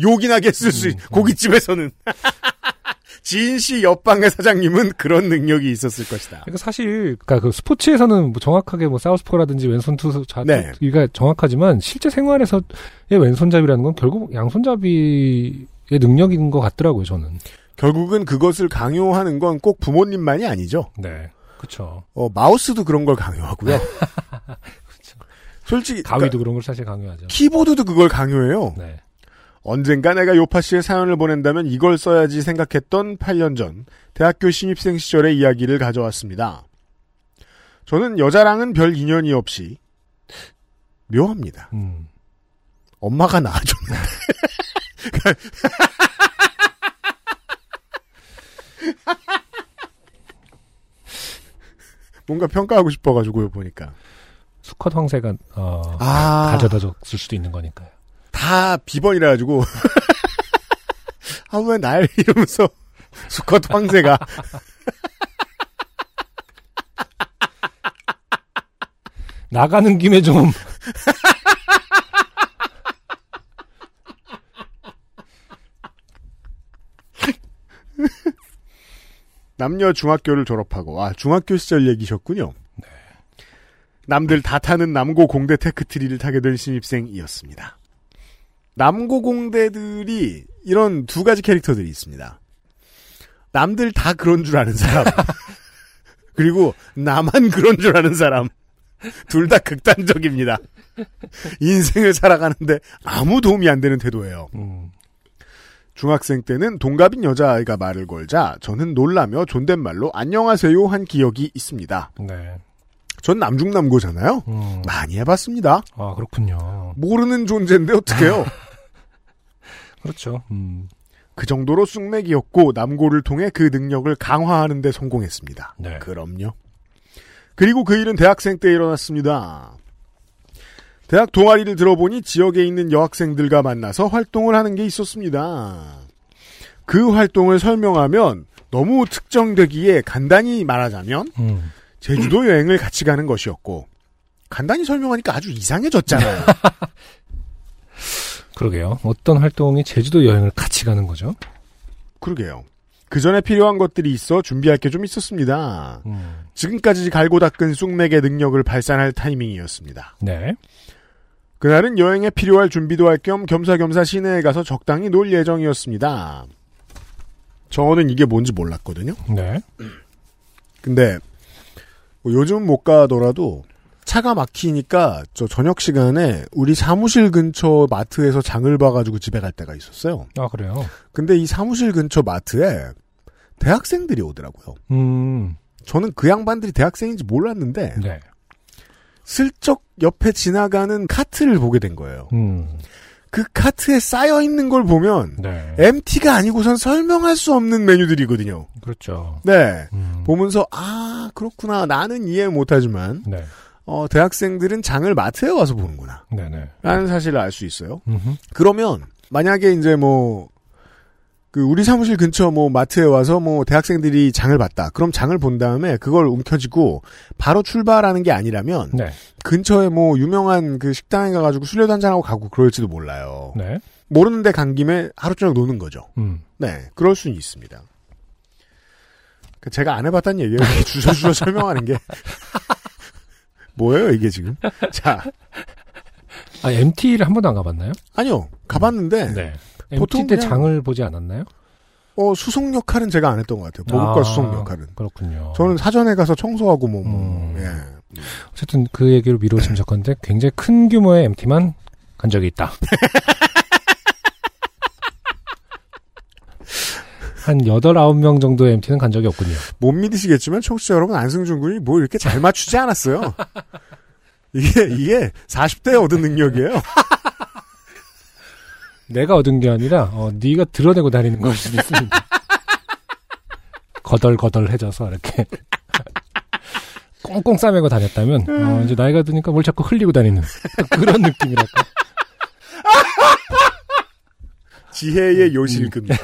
욕이나게 쓸수 있. 고깃집에서는 지인 씨 옆방의 사장님은 그런 능력이 있었을 것이다. 그러니까 사실 그러니까 그 스포츠에서는 뭐 정확하게 뭐 사우스포라든지 왼손 투수 네. 좌투가 정확하지만 실제 생활에서의 왼손잡이라는 건 결국 양손잡이의 능력인 것 같더라고요, 저는. 결국은 그것을 강요하는 건 꼭 부모님만이 아니죠. 네. 그렇죠. 어, 마우스도 그런 걸 강요하고요. 솔직히 가위도 그러니까 그런 걸 사실 강요하죠. 키보드도 그걸 강요해요. 네. 언젠가 내가 요파 씨의 사연을 보낸다면 이걸 써야지 생각했던 8년 전 대학교 신입생 시절의 이야기를 가져왔습니다. 저는 여자랑은 별 인연이 없이 묘합니다. 음. 엄마가 낳아줬는데 뭔가 평가하고 싶어가지고요 보니까 수컷 황새가 어, 아 가져다 줬을 수도 있는 거니까요. 다 비번이라 가지고 아 왜 날 이러면서 수컷 황새가 나가는 김에 좀 남녀 중학교를 졸업하고 아 중학교 시절 얘기셨군요. 남들 다 타는 남고 공대 테크트리를 타게 된 신입생이었습니다. 남고 공대들이 이런 두 가지 캐릭터들이 있습니다. 남들 다 그런 줄 아는 사람. 그리고 나만 그런 줄 아는 사람. 둘 다 극단적입니다. 인생을 살아가는데 아무 도움이 안 되는 태도예요. 음, 중학생 때는 동갑인 여자아이가 말을 걸자 저는 놀라며 존댓말로 안녕하세요 한 기억이 있습니다. 네. 전 남중남고잖아요. 음. 많이 해봤습니다. 아 그렇군요. 모르는 존재인데 어떡해요. 그렇죠. 음. 그 정도로 쑥맥이었고 남고를 통해 그 능력을 강화하는 데 성공했습니다. 네. 그럼요. 그리고 그 일은 대학생 때 일어났습니다. 대학 동아리를 들어보니 지역에 있는 여학생들과 만나서 활동을 하는 게 있었습니다. 그 활동을 설명하면 너무 특정되기에 간단히 말하자면 음. 제주도 여행을 같이 가는 것이었고 간단히 설명하니까 아주 이상해졌잖아요. 그러게요. 어떤 활동이 제주도 여행을 같이 가는 거죠? 그러게요. 그 전에 필요한 것들이 있어 준비할 게 좀 있었습니다. 음. 지금까지 갈고 닦은 쑥맥의 능력을 발산할 타이밍이었습니다. 네. 그날은 여행에 필요할 준비도 할 겸 겸사겸사 시내에 가서 적당히 놀 예정이었습니다. 저는 이게 뭔지 몰랐거든요. 네. 근데 뭐 요즘 못 가더라도 차가 막히니까 저 저녁 시간에 우리 사무실 근처 마트에서 장을 봐가지고 집에 갈 때가 있었어요. 아, 그래요? 근데 이 사무실 근처 마트에 대학생들이 오더라고요. 음, 저는 그 양반들이 대학생인지 몰랐는데 네. 슬쩍 옆에 지나가는 카트를 보게 된 거예요. 음, 그 카트에 쌓여 있는 걸 보면 네. MT가 아니고선 설명할 수 없는 메뉴들이거든요. 그렇죠. 네. 음, 보면서 아 그렇구나 나는 이해 못하지만 네. 어, 대학생들은 장을 마트에 와서 보는구나 네네. 라는 사실을 알 수 있어요. 음흠. 그러면 만약에 이제 뭐 그 우리 사무실 근처 뭐 마트에 와서 뭐 대학생들이 장을 봤다. 그럼 장을 본 다음에 그걸 움켜쥐고 바로 출발하는 게 아니라면 네. 근처에 뭐 유명한 그 식당에 가가지고 술래도 한잔하고 가고 그럴지도 몰라요. 네. 모르는데 간 김에 하루 종일 노는 거죠. 음. 네, 그럴 수는 있습니다. 그 제가 안 해봤다는 얘기예요. 주저주저 설명하는 게. 뭐예요, 이게 지금? 자, 아, MT를 한 번도 안 가봤나요? 아니요. 가봤는데, 네. 보통 MT 때 그냥- 장을 보지 않았나요? 어, 수송 역할은 제가 안 했던 것 같아요. 보급과 아, 수송 역할은. 그렇군요. 저는 사전에 가서 청소하고 뭐, 뭐, 음. 예. 어쨌든 그 얘기를 미루어지면 적건데 굉장히 큰 규모의 MT만 간 적이 있다. 한 8, 9명 정도의 MT는 간 적이 없군요. 못 믿으시겠지만, 청취자 여러분, 안승준 군이 뭐 이렇게 잘 맞추지 않았어요. 이게, 이게 40대에 얻은 능력이에요. 내가 얻은 게 아니라 어, 네가 드러내고 다니는 걸 수도 있습니다. 거덜거덜해져서 이렇게 꽁꽁 싸매고 다녔다면 어, 이제 나이가 드니까 뭘 자꾸 흘리고 다니는 그런 느낌이랄까. 지혜의 요실금이죠.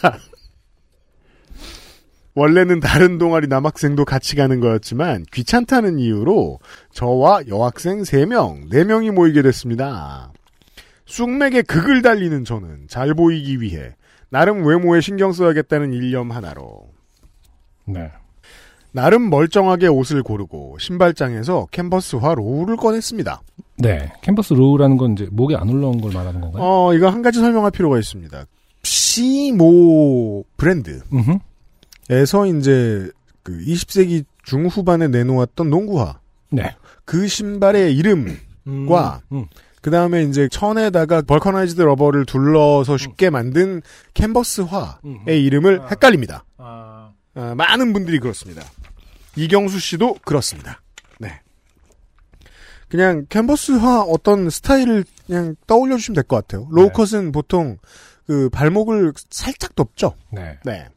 자, 원래는 다른 동아리 남학생도 같이 가는 거였지만 귀찮다는 이유로 저와 여학생 3명, 4명이 모이게 됐습니다. 쑥맥의 극을 달리는 저는 잘 보이기 위해 나름 외모에 신경 써야겠다는 일념 하나로 네. 나름 멀쩡하게 옷을 고르고 신발장에서 캔버스화 low를 꺼냈습니다. 네. 캔버스 low라는 건 이제 목에 안 올라온 걸 말하는 건가요? 어, 이거 한 가지 설명할 필요가 있습니다. C모 브랜드 음흠. 에서 이제 그 20세기 중후반에 내놓았던 농구화 네. 그 신발의 이름과 음. 그 다음에 이제 천에다가 vulcanized rubber를 둘러서 쉽게 만든 캔버스화의 음. 이름을 아. 헷갈립니다. 아, 어, 많은 분들이 그렇습니다. 이경수 씨도 그렇습니다. 네. 그냥 캔버스화 어떤 스타일을 그냥 떠올려 주시면 될 것 같아요. low cut은 보통 그 발목을 살짝 덮죠. 네. 네.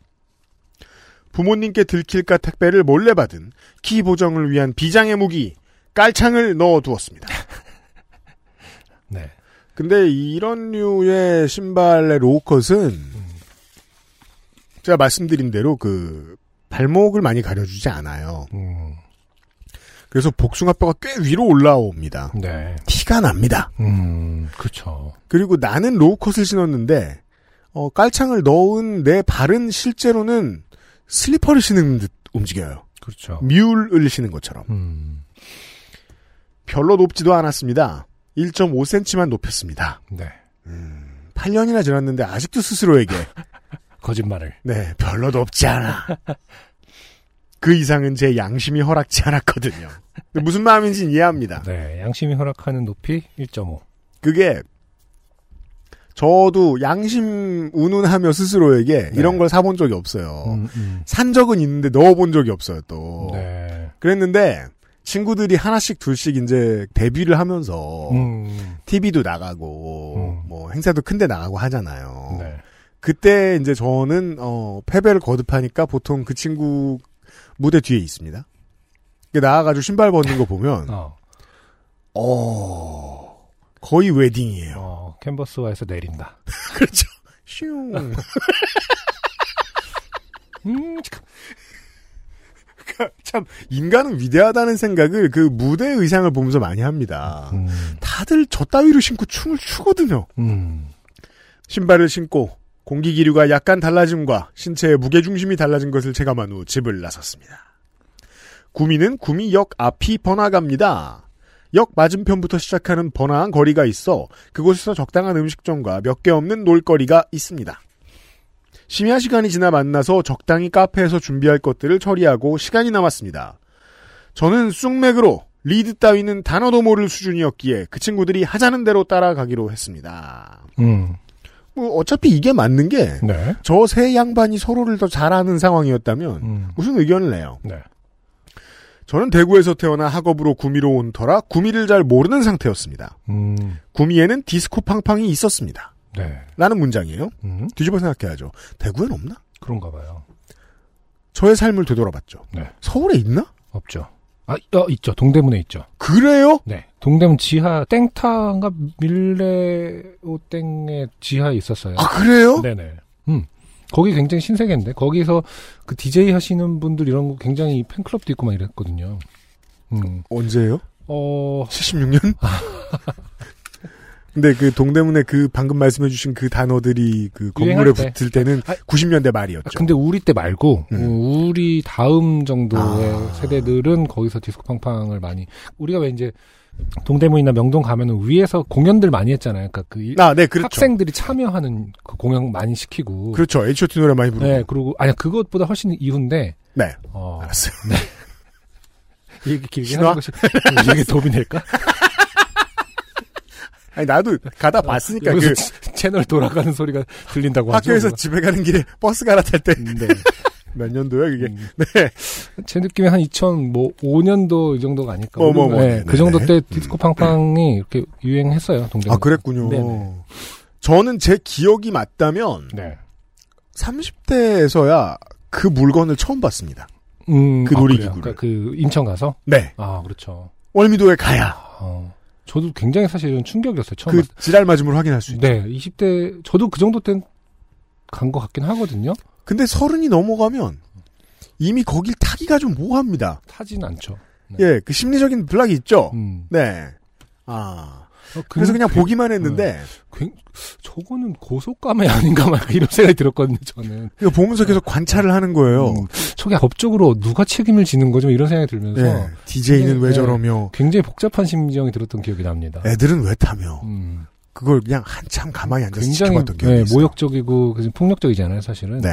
부모님께 들킬까 택배를 몰래 받은 키 보정을 위한 비장의 무기 깔창을 넣어 두었습니다. 네. 근데 이런 류의 신발의 low cut은 제가 말씀드린 대로 그 발목을 많이 가려주지 않아요. 음. 그래서 복숭아뼈가 꽤 위로 올라옵니다. 네. 티가 납니다. 음. 그렇죠. 그리고 나는 low cut을 신었는데 어, 깔창을 넣은 내 발은 실제로는 슬리퍼를 신는 듯 움직여요. 그렇죠. 뮬을 신는 것처럼. 음. 별로 높지도 않았습니다. 1.5cm만 높였습니다. 네. 8년이나 지났는데 아직도 스스로에게 거짓말을. 네 별로 높지 않아. 그 이상은 제 양심이 허락지 않았거든요. 무슨 마음인지 이해합니다. 네. 양심이 허락하는 높이 1.5. 그게 저도 양심 운운하며 스스로에게 네. 이런 걸 사본 적이 없어요. 음, 음. 산 적은 있는데 넣어본 적이 없어요 또. 네. 그랬는데 친구들이 하나씩 둘씩 이제 데뷔를 하면서 음. TV도 나가고 음. 뭐 행사도 큰데 나가고 하잖아요. 네. 그때 이제 저는 어 패배를 거듭하니까 보통 그 친구 무대 뒤에 있습니다. 나와가지고 신발 벗는 거 보면 어. 어 거의 웨딩이에요. 어, 캔버스화에서 내린다. 그렇죠. 슝. 음, 참. 참 인간은 위대하다는 생각을 그 무대 의상을 보면서 많이 합니다. 음. 다들 저 따위로 신고 춤을 추거든요. 음. 신발을 신고 공기 기류가 약간 달라짐과 신체의 무게 중심이 달라진 것을 체감한 후 집을 나섰습니다. 구미는 구미역 앞이 번화가입니다. 역 맞은편부터 시작하는 번화한 거리가 있어 그곳에서 적당한 음식점과 몇 개 없는 놀거리가 있습니다. 심야 시간이 지나 만나서 적당히 카페에서 준비할 것들을 처리하고 시간이 남았습니다. 저는 쑥맥으로 리드 따위는 단어도 모를 수준이었기에 그 친구들이 하자는 대로 따라가기로 했습니다. 음. 뭐 어차피 이게 맞는 게 네. 저세 양반이 서로를 더 잘 아는 상황이었다면 음. 무슨 의견을 내요? 네. 저는 대구에서 태어나 학업으로 구미로 온 터라 구미를 잘 모르는 상태였습니다. 음. 구미에는 디스코 팡팡이 있었습니다. 네. 라는 문장이에요. 음. 뒤집어 생각해야죠. 대구엔 없나? 그런가 봐요. 저의 삶을 되돌아봤죠. 네. 서울에 있나? 없죠. 아, 어, 있죠. 동대문에 있죠. 그래요? 네. 동대문 지하 땡타인가 밀레오 땡의 지하에 있었어요. 아 그래요? 네네. 음. 거기 굉장히 신세계인데 거기서 그 DJ 하시는 분들 이런 거 굉장히 팬클럽도 있고 막 이랬거든요. 음. 언제예요? 어 76년? 근데 그 동대문에 그 방금 말씀해주신 그 단어들이 그 건물에 때. 붙을 때는 아, 90년대 말이었죠. 아, 근데 우리 때 말고 음. 어, 우리 다음 정도의 아. 세대들은 거기서 디스코 팡팡을 많이 우리가 왜 이제 동대문이나 명동 가면은 위에서 공연들 많이 했잖아요. 그러니까 그 일- 아, 네, 그렇죠. 학생들이 참여하는 그 공연 많이 시키고 그렇죠. H.O.T 노래 많이 부르고. 네, 그리고 아니 그것보다 훨씬 이후인데 네. 어, 알았어요. 얘기 길게? 하는 것이 이게 도움이 될까? 아니 나도 가다 봤으니까 여기서 그 치- 채널 돌아가는 소리가 들린다고 학교에서 하죠. 집에 가는 길에 버스 갈아탈 때 음, 네. 몇 년도야 그게? 음. 네. 제 느낌에 한 2005년도 이 정도가 아닐까. 뭐, 뭐, 뭐. 네, 네, 그 정도 네. 때 디스코 팡팡이 이렇게 유행했어요. 동대문. 아 그랬군요. 네네. 저는 제 기억이 맞다면 네. 30대에서야 그 물건을 처음 봤습니다. 음, 그 아, 놀이기구를. 그래요? 그러니까 그 인천 가서 네. 아 그렇죠. 월미도에 가야 어, 저도 굉장히 사실은 충격이었어요. 처음 그 봤을 지랄 맞음을 확인할 수 때. 있죠. 네, 20대 저도 그 정도 땐 간 것 같긴 하거든요. 근데 서른이 넘어가면 이미 거길 타기가 좀 모호합니다. 타진 않죠. 네. 예, 그 심리적인 블락이 있죠. 음. 네. 아. 어, 그래서 그냥 그- 보기만 했는데 굉- 저거는 고속감이 아닌가 막 이런 생각이 들었거든요. 저는. 이거 보면서 계속 관찰을 하는 거예요. 음, 저게 법적으로 누가 책임을 지는 거죠? 이런 생각이 들면서 네. DJ는 왜 네. 저러며 굉장히 복잡한 심정이 들었던 기억이 납니다. 애들은 왜 타며 음, 그걸 그냥 한참 가만히 앉아서 굉장히 지켜봤던 기억이 네, 있어요. 모욕적이고 폭력적이잖아요, 사실은. 네.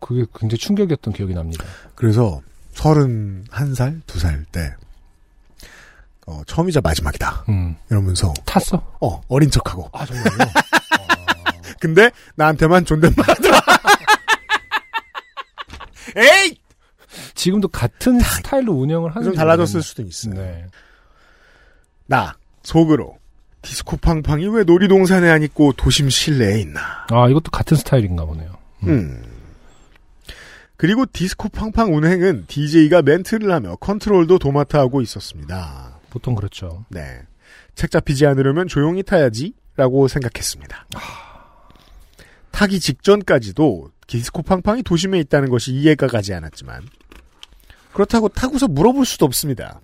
그게 굉장히 충격이었던 기억이 납니다. 그래서 서른 한 살, 두살때 어, 처음이자 마지막이다. 음, 이러면서 탔어. 어, 어린 척하고. 아 정말요? 근데 나한테만 존댓말 하더라. 에이! 지금도 같은 스타일로 운영을 하는 좀 달라졌을 수도 있어요. 네. 나 속으로 디스코 팡팡이 왜 놀이동산에 안 있고 도심 실내에 있나. 아 이것도 같은 스타일인가 보네요. 음. 그리고 디스코 팡팡 운행은 DJ가 멘트를 하며 컨트롤도 도맡아 하고 있었습니다. 보통 그렇죠. 네. 책 잡히지 않으려면 조용히 타야지 라고 생각했습니다. 타기 직전까지도 디스코 팡팡이 도심에 있다는 것이 이해가 가지 않았지만 그렇다고 타고서 물어볼 수도 없습니다.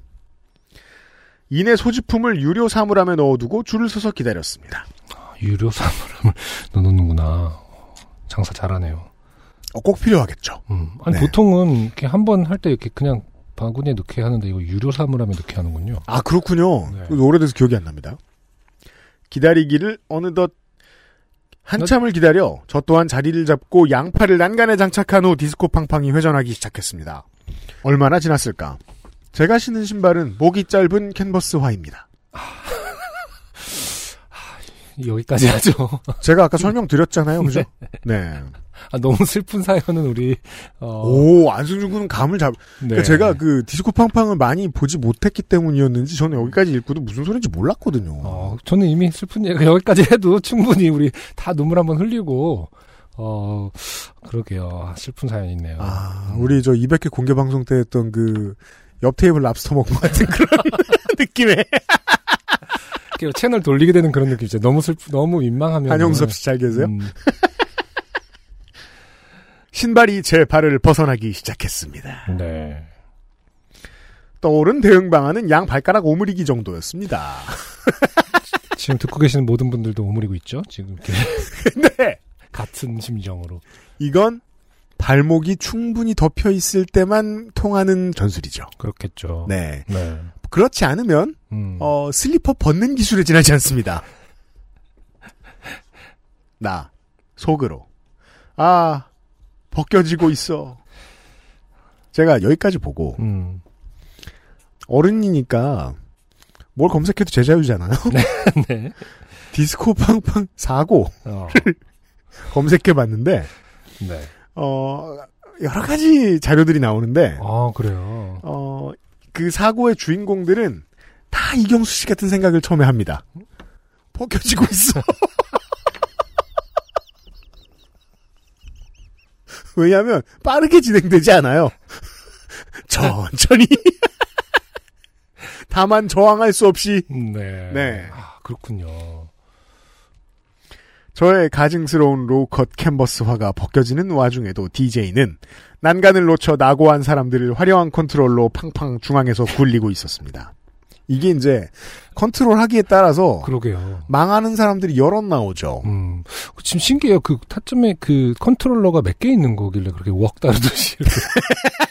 이내 소지품을 유료 사물함에 넣어두고 줄을 서서 기다렸습니다. 아, 유료 사물함을 넣어놓는구나. 장사 잘하네요. 어, 꼭 필요하겠죠. 음. 아니 네. 보통은 이렇게 한 번 할 때 이렇게 그냥 바구니에 넣게 하는데 이거 유료 사물함에 넣게 하는군요. 아 그렇군요. 네. 그거 오래돼서 기억이 안 납니다. 기다리기를 어느덧 한참을 기다려 저 또한 자리를 잡고 양팔을 난간에 장착한 후 디스코 팡팡이 회전하기 시작했습니다. 얼마나 지났을까? 제가 신은 신발은 목이 짧은 캔버스화입니다. 여기까지 하죠. 제가 아까 설명드렸잖아요, 그죠? 네. 아, 너무 슬픈 사연은 우리 어, 오 안승준 군은 감을 잡. 네. 그러니까 제가 그 디스코 팡팡을 많이 보지 못했기 때문이었는지 저는 여기까지 읽고도 무슨 소리인지 몰랐거든요. 어, 저는 이미 슬픈 얘기 여기까지 해도 충분히 우리 다 눈물 한번 흘리고 어 그러게요 아, 슬픈 사연이 있네요. 아, 우리 저 200회 공개 방송 때 했던 그, 옆 테이블 랍스터 것 같은 그런 느낌의 이렇게 채널 돌리게 되는 그런 느낌이죠. 너무 슬프 너무 민망하면 한용섭 씨 잘 계세요? 음, 신발이 제 발을 벗어나기 시작했습니다. 네. 떠오른 대응 방안은 양 발가락 오므리기 정도였습니다. 지금 듣고 계시는 모든 분들도 오므리고 있죠. 지금 이렇게 네! 같은 심정으로. 이건 발목이 충분히 덮여 있을 때만 통하는 전술이죠. 그렇겠죠. 네. 네. 그렇지 않으면, 음. 어, 슬리퍼 벗는 기술에 지나지 않습니다. 나, 속으로. 아, 벗겨지고 있어. 제가 여기까지 보고, 음. 어른이니까 뭘 검색해도 제 자유잖아요. 네. 디스코 팡팡 사고 어, 검색해봤는데 네. 어 여러 가지 자료들이 나오는데 아, 그래요. 어 그 사고의 주인공들은 다 이경수 씨 같은 생각을 처음에 합니다. 벗겨지고 있어. 왜냐하면 빠르게 진행되지 않아요. 천천히. 다만 저항할 수 없이 네. 네. 아, 그렇군요. 저의 가증스러운 low cut 캔버스화가 벗겨지는 와중에도 DJ는 난간을 놓쳐 낙오한 사람들을 화려한 컨트롤로 팡팡 중앙에서 굴리고 있었습니다. 이게 이제 컨트롤 하기에 따라서 그러게요. 망하는 사람들이 여럿 나오죠. 음, 지금 신기해요. 그 타점에 그 컨트롤러가 몇 개 있는 거길래 그렇게 wok 다루듯이 이렇게.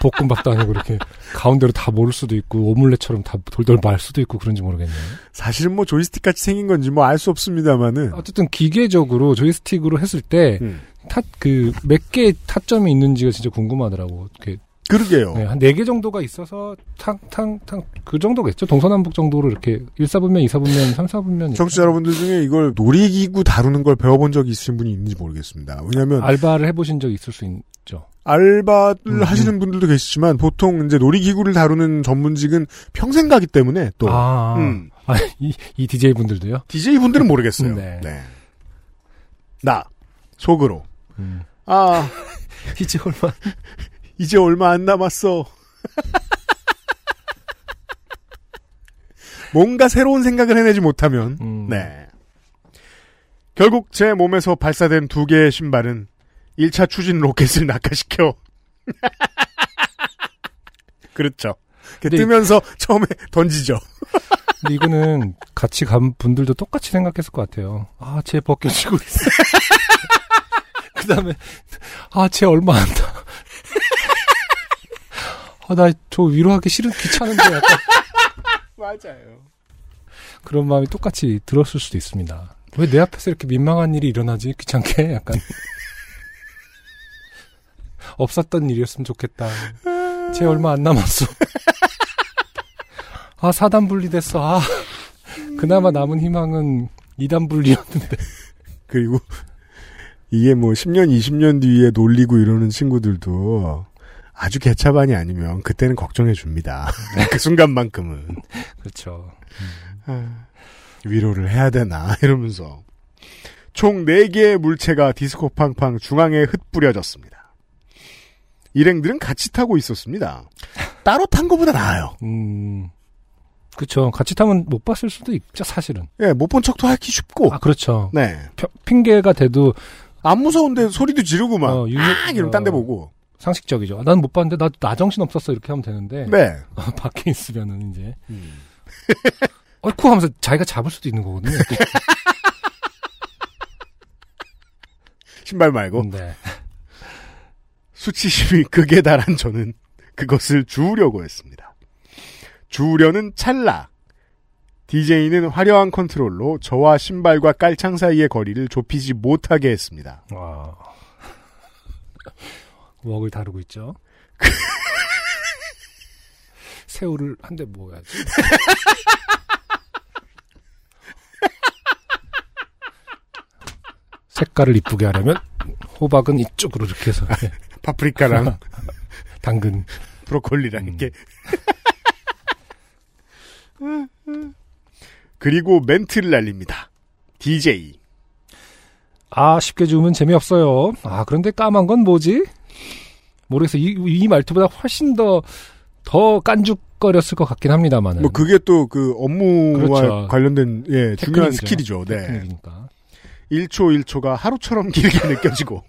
볶음밥도 아니고 이렇게 가운데로 다 모을 수도 있고 오믈렛처럼 다 돌돌 말 수도 있고 그런지 모르겠네요. 사실은 뭐 조이스틱 같이 생긴 건지 뭐 알 수 없습니다만은 어쨌든 기계적으로 조이스틱으로 했을 때 음. 타, 그 몇 개의 타점이 있는지가 진짜 궁금하더라고. 이렇게 그러게요. 네, 한네개 정도가 있어서 탕탕탕 그 정도겠죠. 동서남북 정도로 이렇게 1사분면, 2사분면, 3사분면 청취자 여러분들 중에 이걸 놀이기구 다루는 걸 배워본 적이 있으신 분이 있는지 모르겠습니다. 왜냐하면 알바를 해보신 적 있을 수 있죠. 알바를 음, 하시는 분들도 계시지만 보통 이제 놀이기구를 다루는 전문직은 평생 가기 때문에 또 아, 음, 아, 이, 이 DJ 분들도요? DJ 분들은 모르겠어요. 네. 네. 나 속으로 음. 아 이제 얼마 이제 얼마 안 남았어. 뭔가 새로운 생각을 해내지 못하면 음. 네. 결국 제 몸에서 발사된 두 개의 신발은 1차 추진 로켓을 낙하시켜. 그렇죠. 뜨면서 처음에 던지죠. 근데 이거는 같이 간 분들도 똑같이 생각했을 것 같아요. 아, 쟤 벗겨지고 있어. 그 다음에, 아, 쟤 얼마 안 나. 아, 나 저 위로하기 싫은 귀찮은데 약간 맞아요. 그런 마음이 똑같이 들었을 수도 있습니다. 왜 내 앞에서 이렇게 민망한 일이 일어나지? 귀찮게? 약간. 없었던 일이었으면 좋겠다. 쟤 얼마 안 남았어. 아, 사단 분리됐어. 아, 그나마 남은 희망은 2단 분리였는데. 그리고 이게 뭐 10년, 20년 뒤에 놀리고 이러는 친구들도 아주 개차반이 아니면 그때는 걱정해 줍니다. 그 순간만큼은. 그렇죠. 아, 위로를 해야 되나 이러면서 총 4개의 물체가 디스코 팡팡 중앙에 흩뿌려졌습니다. 일행들은 같이 타고 있었습니다. 따로 탄 것보다 나아요. 음, 그렇죠. 같이 타면 못 봤을 수도 있죠, 사실은. 예, 못 본 척도 하기 쉽고. 아, 그렇죠. 네. 펴- 핑계가 돼도 안 무서운데 소리도 지르고 막. 어, 유머- 아, 이러면 딴데 어, 보고. 상식적이죠. 난 못 봤는데 나, 나 정신 없었어 이렇게 하면 되는데 네. 밖에 있으면은 이제 음. 어이쿠 하면서 자기가 잡을 수도 있는 거거든요. 신발 말고. 네. 수치심이 극에 달한 저는 그것을 주우려고 했습니다. 주우려는 찰나. DJ는 화려한 컨트롤로 저와 신발과 깔창 사이의 거리를 좁히지 못하게 했습니다. 와. 웍을 다루고 있죠. 새우를 한대 모아야지. 색깔을 이쁘게 하려면 호박은 이쪽으로 이렇게 해서 네. 파프리카랑 당근 브로콜리랑 음. 이렇게. 그리고 멘트를 날립니다. DJ. 아 쉽게 주우면 재미없어요. 아 그런데 까만 건 뭐지? 모르겠어. 이, 이 말투보다 훨씬 더 더 깐죽거렸을 것 같긴 합니다만은. 뭐 그게 또 그 업무와 그렇죠. 관련된 예, 중요한 테크닉이죠. 스킬이죠. 네. 테크닉이니까. 1초 1초가 하루처럼 길게 느껴지고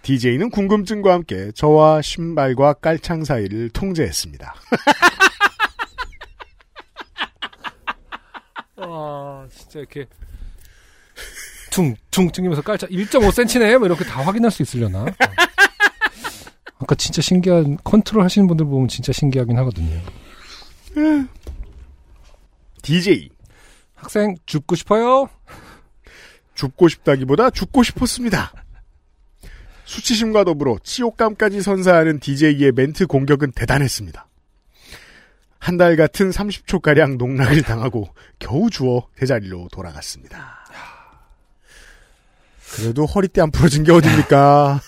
DJ는 궁금증과 함께 저와 신발과 깔창 사이를 통제했습니다. 아 진짜 이렇게 퉁퉁 튕기면서 깔짝 1.5cm네 뭐 이렇게 다 확인할 수 있으려나? 아까 진짜 신기한 컨트롤 하시는 분들 보면 진짜 신기하긴 하거든요. DJ 학생 죽고 싶어요? 죽고 싶다기보다 죽고 싶었습니다. 수치심과 더불어 치욕감까지 선사하는 DJ의 멘트 공격은 대단했습니다. 한 달 같은 30초가량 농락을 당하고 겨우 주워 제자리로 돌아갔습니다. 그래도 허리띠 안 부러진 게 어딥니까?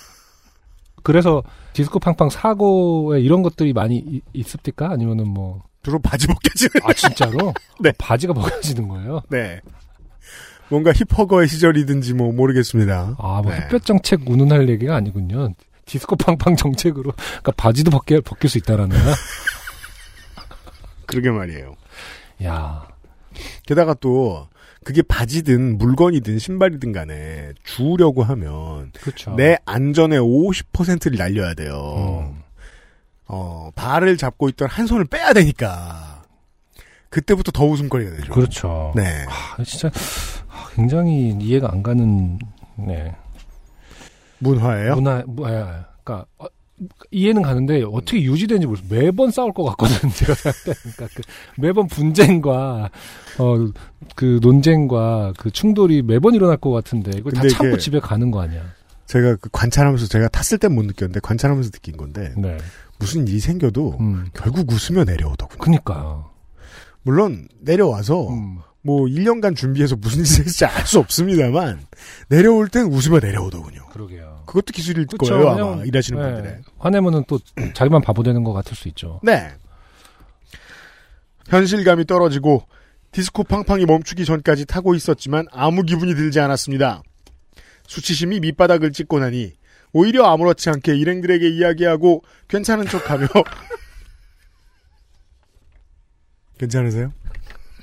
그래서 디스코 팡팡 사고에 이런 것들이 많이 이- 있습니까? 아니면은 뭐, 주로 바지 벗겨지는. 아, 진짜로? 네. 바지가 벗겨지는 거예요? 네. 뭔가 힙허거의 시절이든지 뭐 모르겠습니다. 아, 뭐 네. 햇볕 정책 운운할 얘기가 아니군요. 디스코 팡팡 정책으로, 그러니까 바지도 벗겨, 벗길 수 있다라는 거야? 그러게 말이에요. 야 게다가 또 그게 바지든 물건이든 신발이든 간에 주우려고 하면 그렇죠. 내 안전의 50%를 날려야 돼요. 음. 어, 발을 잡고 있던 한 손을 빼야 되니까. 그때부터 더 웃음거리가 되죠. 그렇죠. 네. 아, 진짜 아, 굉장히 이해가 안 가는 네. 문화예요? 문화 뭐야 그러니까 어, 이해는 가는데 어떻게 유지되는지 모르겠어 매번 싸울 것 같거든 제가 그러니까 그 매번 분쟁과 어 그 논쟁과 그 충돌이 매번 일어날 것 같은데 이걸 다 참고 집에 가는 거 아니야 제가 그 관찰하면서 제가 탔을 땐 못 느꼈는데 관찰하면서 느낀 건데 네 무슨 일이 생겨도 음. 결국 웃으며 내려오더군요. 그니까 물론 내려와서 음. 뭐 1년간 준비해서 무슨 일이 생길지 알 수 없습니다만 내려올 땐 웃으며 내려오더군요. 그러게요 그것도 기술일 그쵸, 거예요 아마 왜냐면- 일하시는 네. 분들의. 화내면은 또 자기만 바보 되는 것 같을 수 있죠 네. 현실감이 떨어지고 디스코 팡팡이 멈추기 전까지 타고 있었지만 아무 기분이 들지 않았습니다. 수치심이 밑바닥을 찍고 나니 오히려 아무렇지 않게 일행들에게 이야기하고 괜찮은 척하며 괜찮으세요?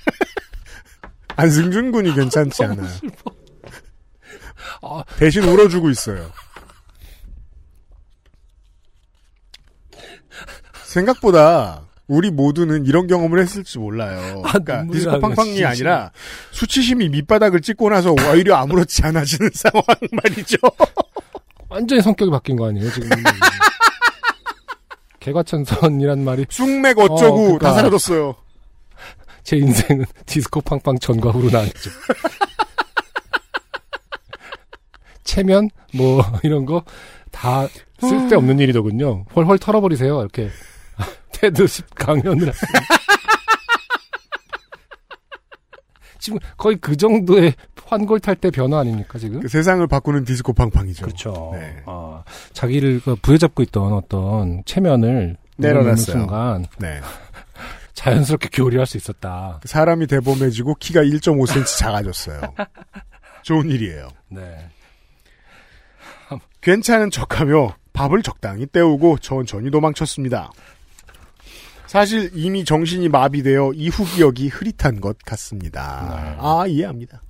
안승준 군이 괜찮지 않아요. 아. 대신 울어주고 있어요. 생각보다 우리 모두는 이런 경험을 했을지 몰라요. 아, 그러니까 눈물이 디스코 팡팡이 진짜. 아니라 수치심이 밑바닥을 찍고 나서 오히려 아무렇지 않아지는 상황 말이죠. 완전히 성격이 바뀐 거 아니에요 지금 개과천선이란 말이 쑥맥 어쩌고 어, 그러니까. 다 사라졌어요. 제 인생은 디스코 팡팡 전과 후로 나뉘죠. 체면 뭐 이런 거 다 쓸데없는 일이더군요. 헐헐 털어버리세요. 이렇게 10 강연을 하시면. 지금 거의 그 정도의 환골 탈때 변화 아닙니까 지금? 그 세상을 바꾸는 디스코 팡팡이죠. 그렇죠. 네. 아, 자기를 그 부여잡고 있던 어떤 체면을 내려놨어요. 순간 네. 자연스럽게 교류할 수 있었다. 사람이 대범해지고 키가 1.5cm 작아졌어요. 좋은 일이에요. 네. 괜찮은 척하며 밥을 적당히 때우고 천천히 도망쳤습니다. 사실 이미 정신이 마비되어 이후 기억이 흐릿한 것 같습니다. 네. 아 이해합니다.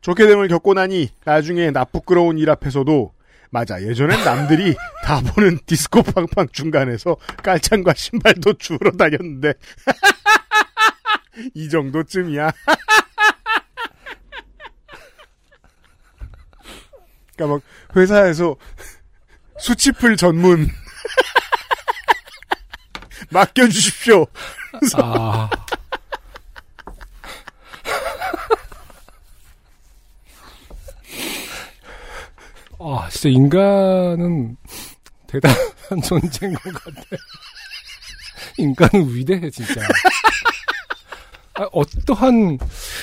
좋게 됨을 겪고 나니 나중에 나쁘끄러운 일 앞에서도 맞아 예전엔 남들이 다 보는 디스코 팡팡 중간에서 깔창과 신발도 주우러 다녔는데 이 정도쯤이야. 그러니까 막 회사에서 수치풀 전문 맡겨주십시오. 아. 아, 진짜 인간은 대단한 존재인 것 같아. 인간은 위대해, 진짜. 아, 어떠한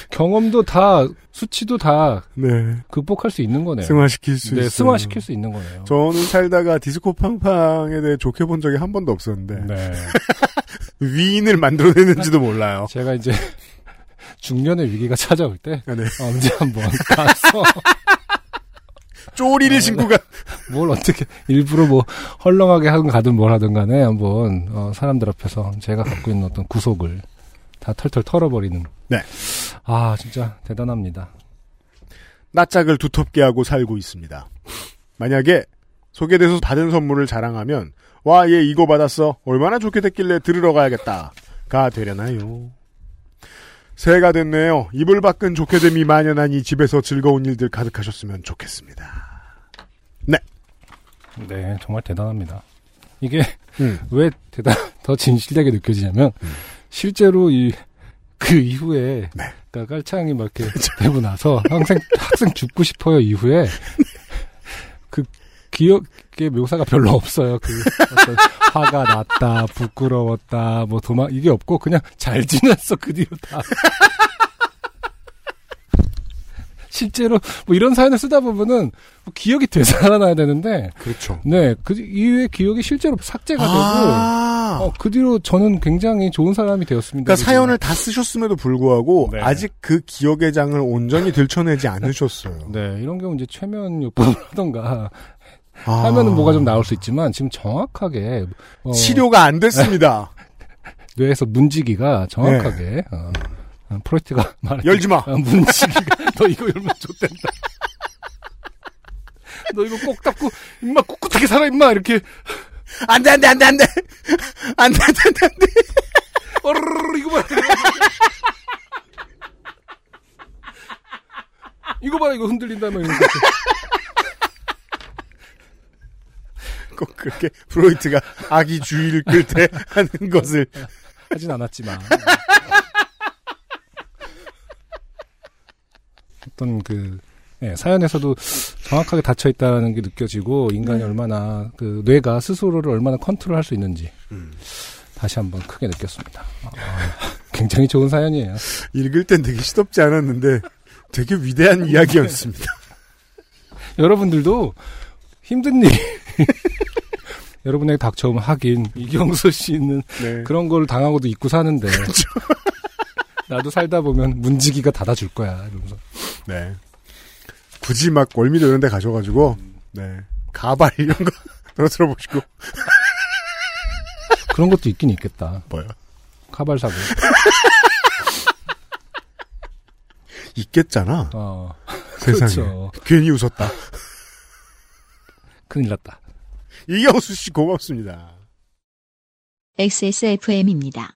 경험도 다, 수치도 다 네. 극복할 수 있는 거네요. 승화시킬 수 네, 있어요. 승화시킬 수 있는 거네요. 저는 살다가 디스코 팡팡에 대해 좋게 본 적이 한 번도 없었는데 네. 위인을 만들어내는지도 몰라요. 제가 이제 중년의 위기가 찾아올 때 아, 네. 언제 한번 가서 쪼리를 아, 신고 가. 뭘 어떻게 일부러 뭐 헐렁하게 하든 가든 뭘 하든 간에 한번 어, 사람들 앞에서 제가 갖고 있는 어떤 구속을 다 털털 털어버리는 네. 아 진짜 대단합니다 낯짝을 두텁게 하고 살고 있습니다. 만약에 소개돼서 받은 선물을 자랑하면 와 얘 이거 받았어 얼마나 좋게 됐길래 들으러 가야겠다 가 되려나요? 새해가 됐네요. 이불 밖은 좋게 됨이 만연하니 집에서 즐거운 일들 가득하셨으면 좋겠습니다. 네 정말 대단합니다 이게 음. 왜 대단 더 진실되게 느껴지냐면 실제로 이 그 이후에 네. 그러니까 깔창이 막 이렇게 되고 나서 학생 학생 죽고 싶어요 이후에 그 기억 게 묘사가 별로 없어요. 그 어떤 화가 났다, 부끄러웠다, 뭐 도망 이게 없고 그냥 잘 지냈어 그 뒤로 다. 실제로 뭐 이런 사연을 쓰다 보면은 뭐 기억이 되살아나야 되는데 그렇죠. 네, 그 이후에 기억이 실제로 삭제가 되고 아. 어, 그 뒤로 저는 굉장히 좋은 사람이 되었습니다. 그러니까 사연을 다 쓰셨음에도 불구하고 네. 아직 그 기억의 장을 온전히 들춰내지 않으셨어요. 네, 이런 경우 이제 최면 요법을 하던가 아. 하면은 뭐가 좀 나올 수 있지만 지금 정확하게 어, 치료가 안 됐습니다. 뇌에서 문지기가 정확하게 어, 어, 프로이트가 말해 열지 마. 어, 문지기가 너 이거 열면 좋댄다. 너 이거 꼭 닦고 임마 꿋꿋하게 살아 임마 이렇게 안돼 안돼 안돼 안돼 안돼 안돼 안돼 안돼. 어르르 이거 봐라 이거 봐라 이거 흔들린다면 이런 거. 꼭 그렇게 프로이트가 아기 주의를 끌 때 하는 것을 하진 않았지만 어떤 그 예, 사연에서도 정확하게 닫혀 있다는 게 느껴지고 인간이 얼마나 그 뇌가 스스로를 얼마나 컨트롤할 수 있는지 다시 한번 크게 느꼈습니다. 아, 굉장히 좋은 사연이에요. 읽을 땐 되게 시덥지 않았는데 되게 위대한 이야기였습니다. 여러분들도 힘든 일 여러분에게 닥쳐오면 하긴 이경수 씨는 네. 그런 걸 당하고도 잊고 사는데 나도 살다 보면 문지기가 닫아줄 거야 이러면서 네. 굳이 막 월미도 이런 데 가셔가지고, 네. 가발 이런 거 떨어뜨려 보시고. 그런 것도 있긴 있겠다. 뭐요? 카발 사고. 있겠잖아. 어, 세상에. 그렇죠. 괜히 웃었다. 큰일 났다. 이경수 씨 고맙습니다. XSFM입니다.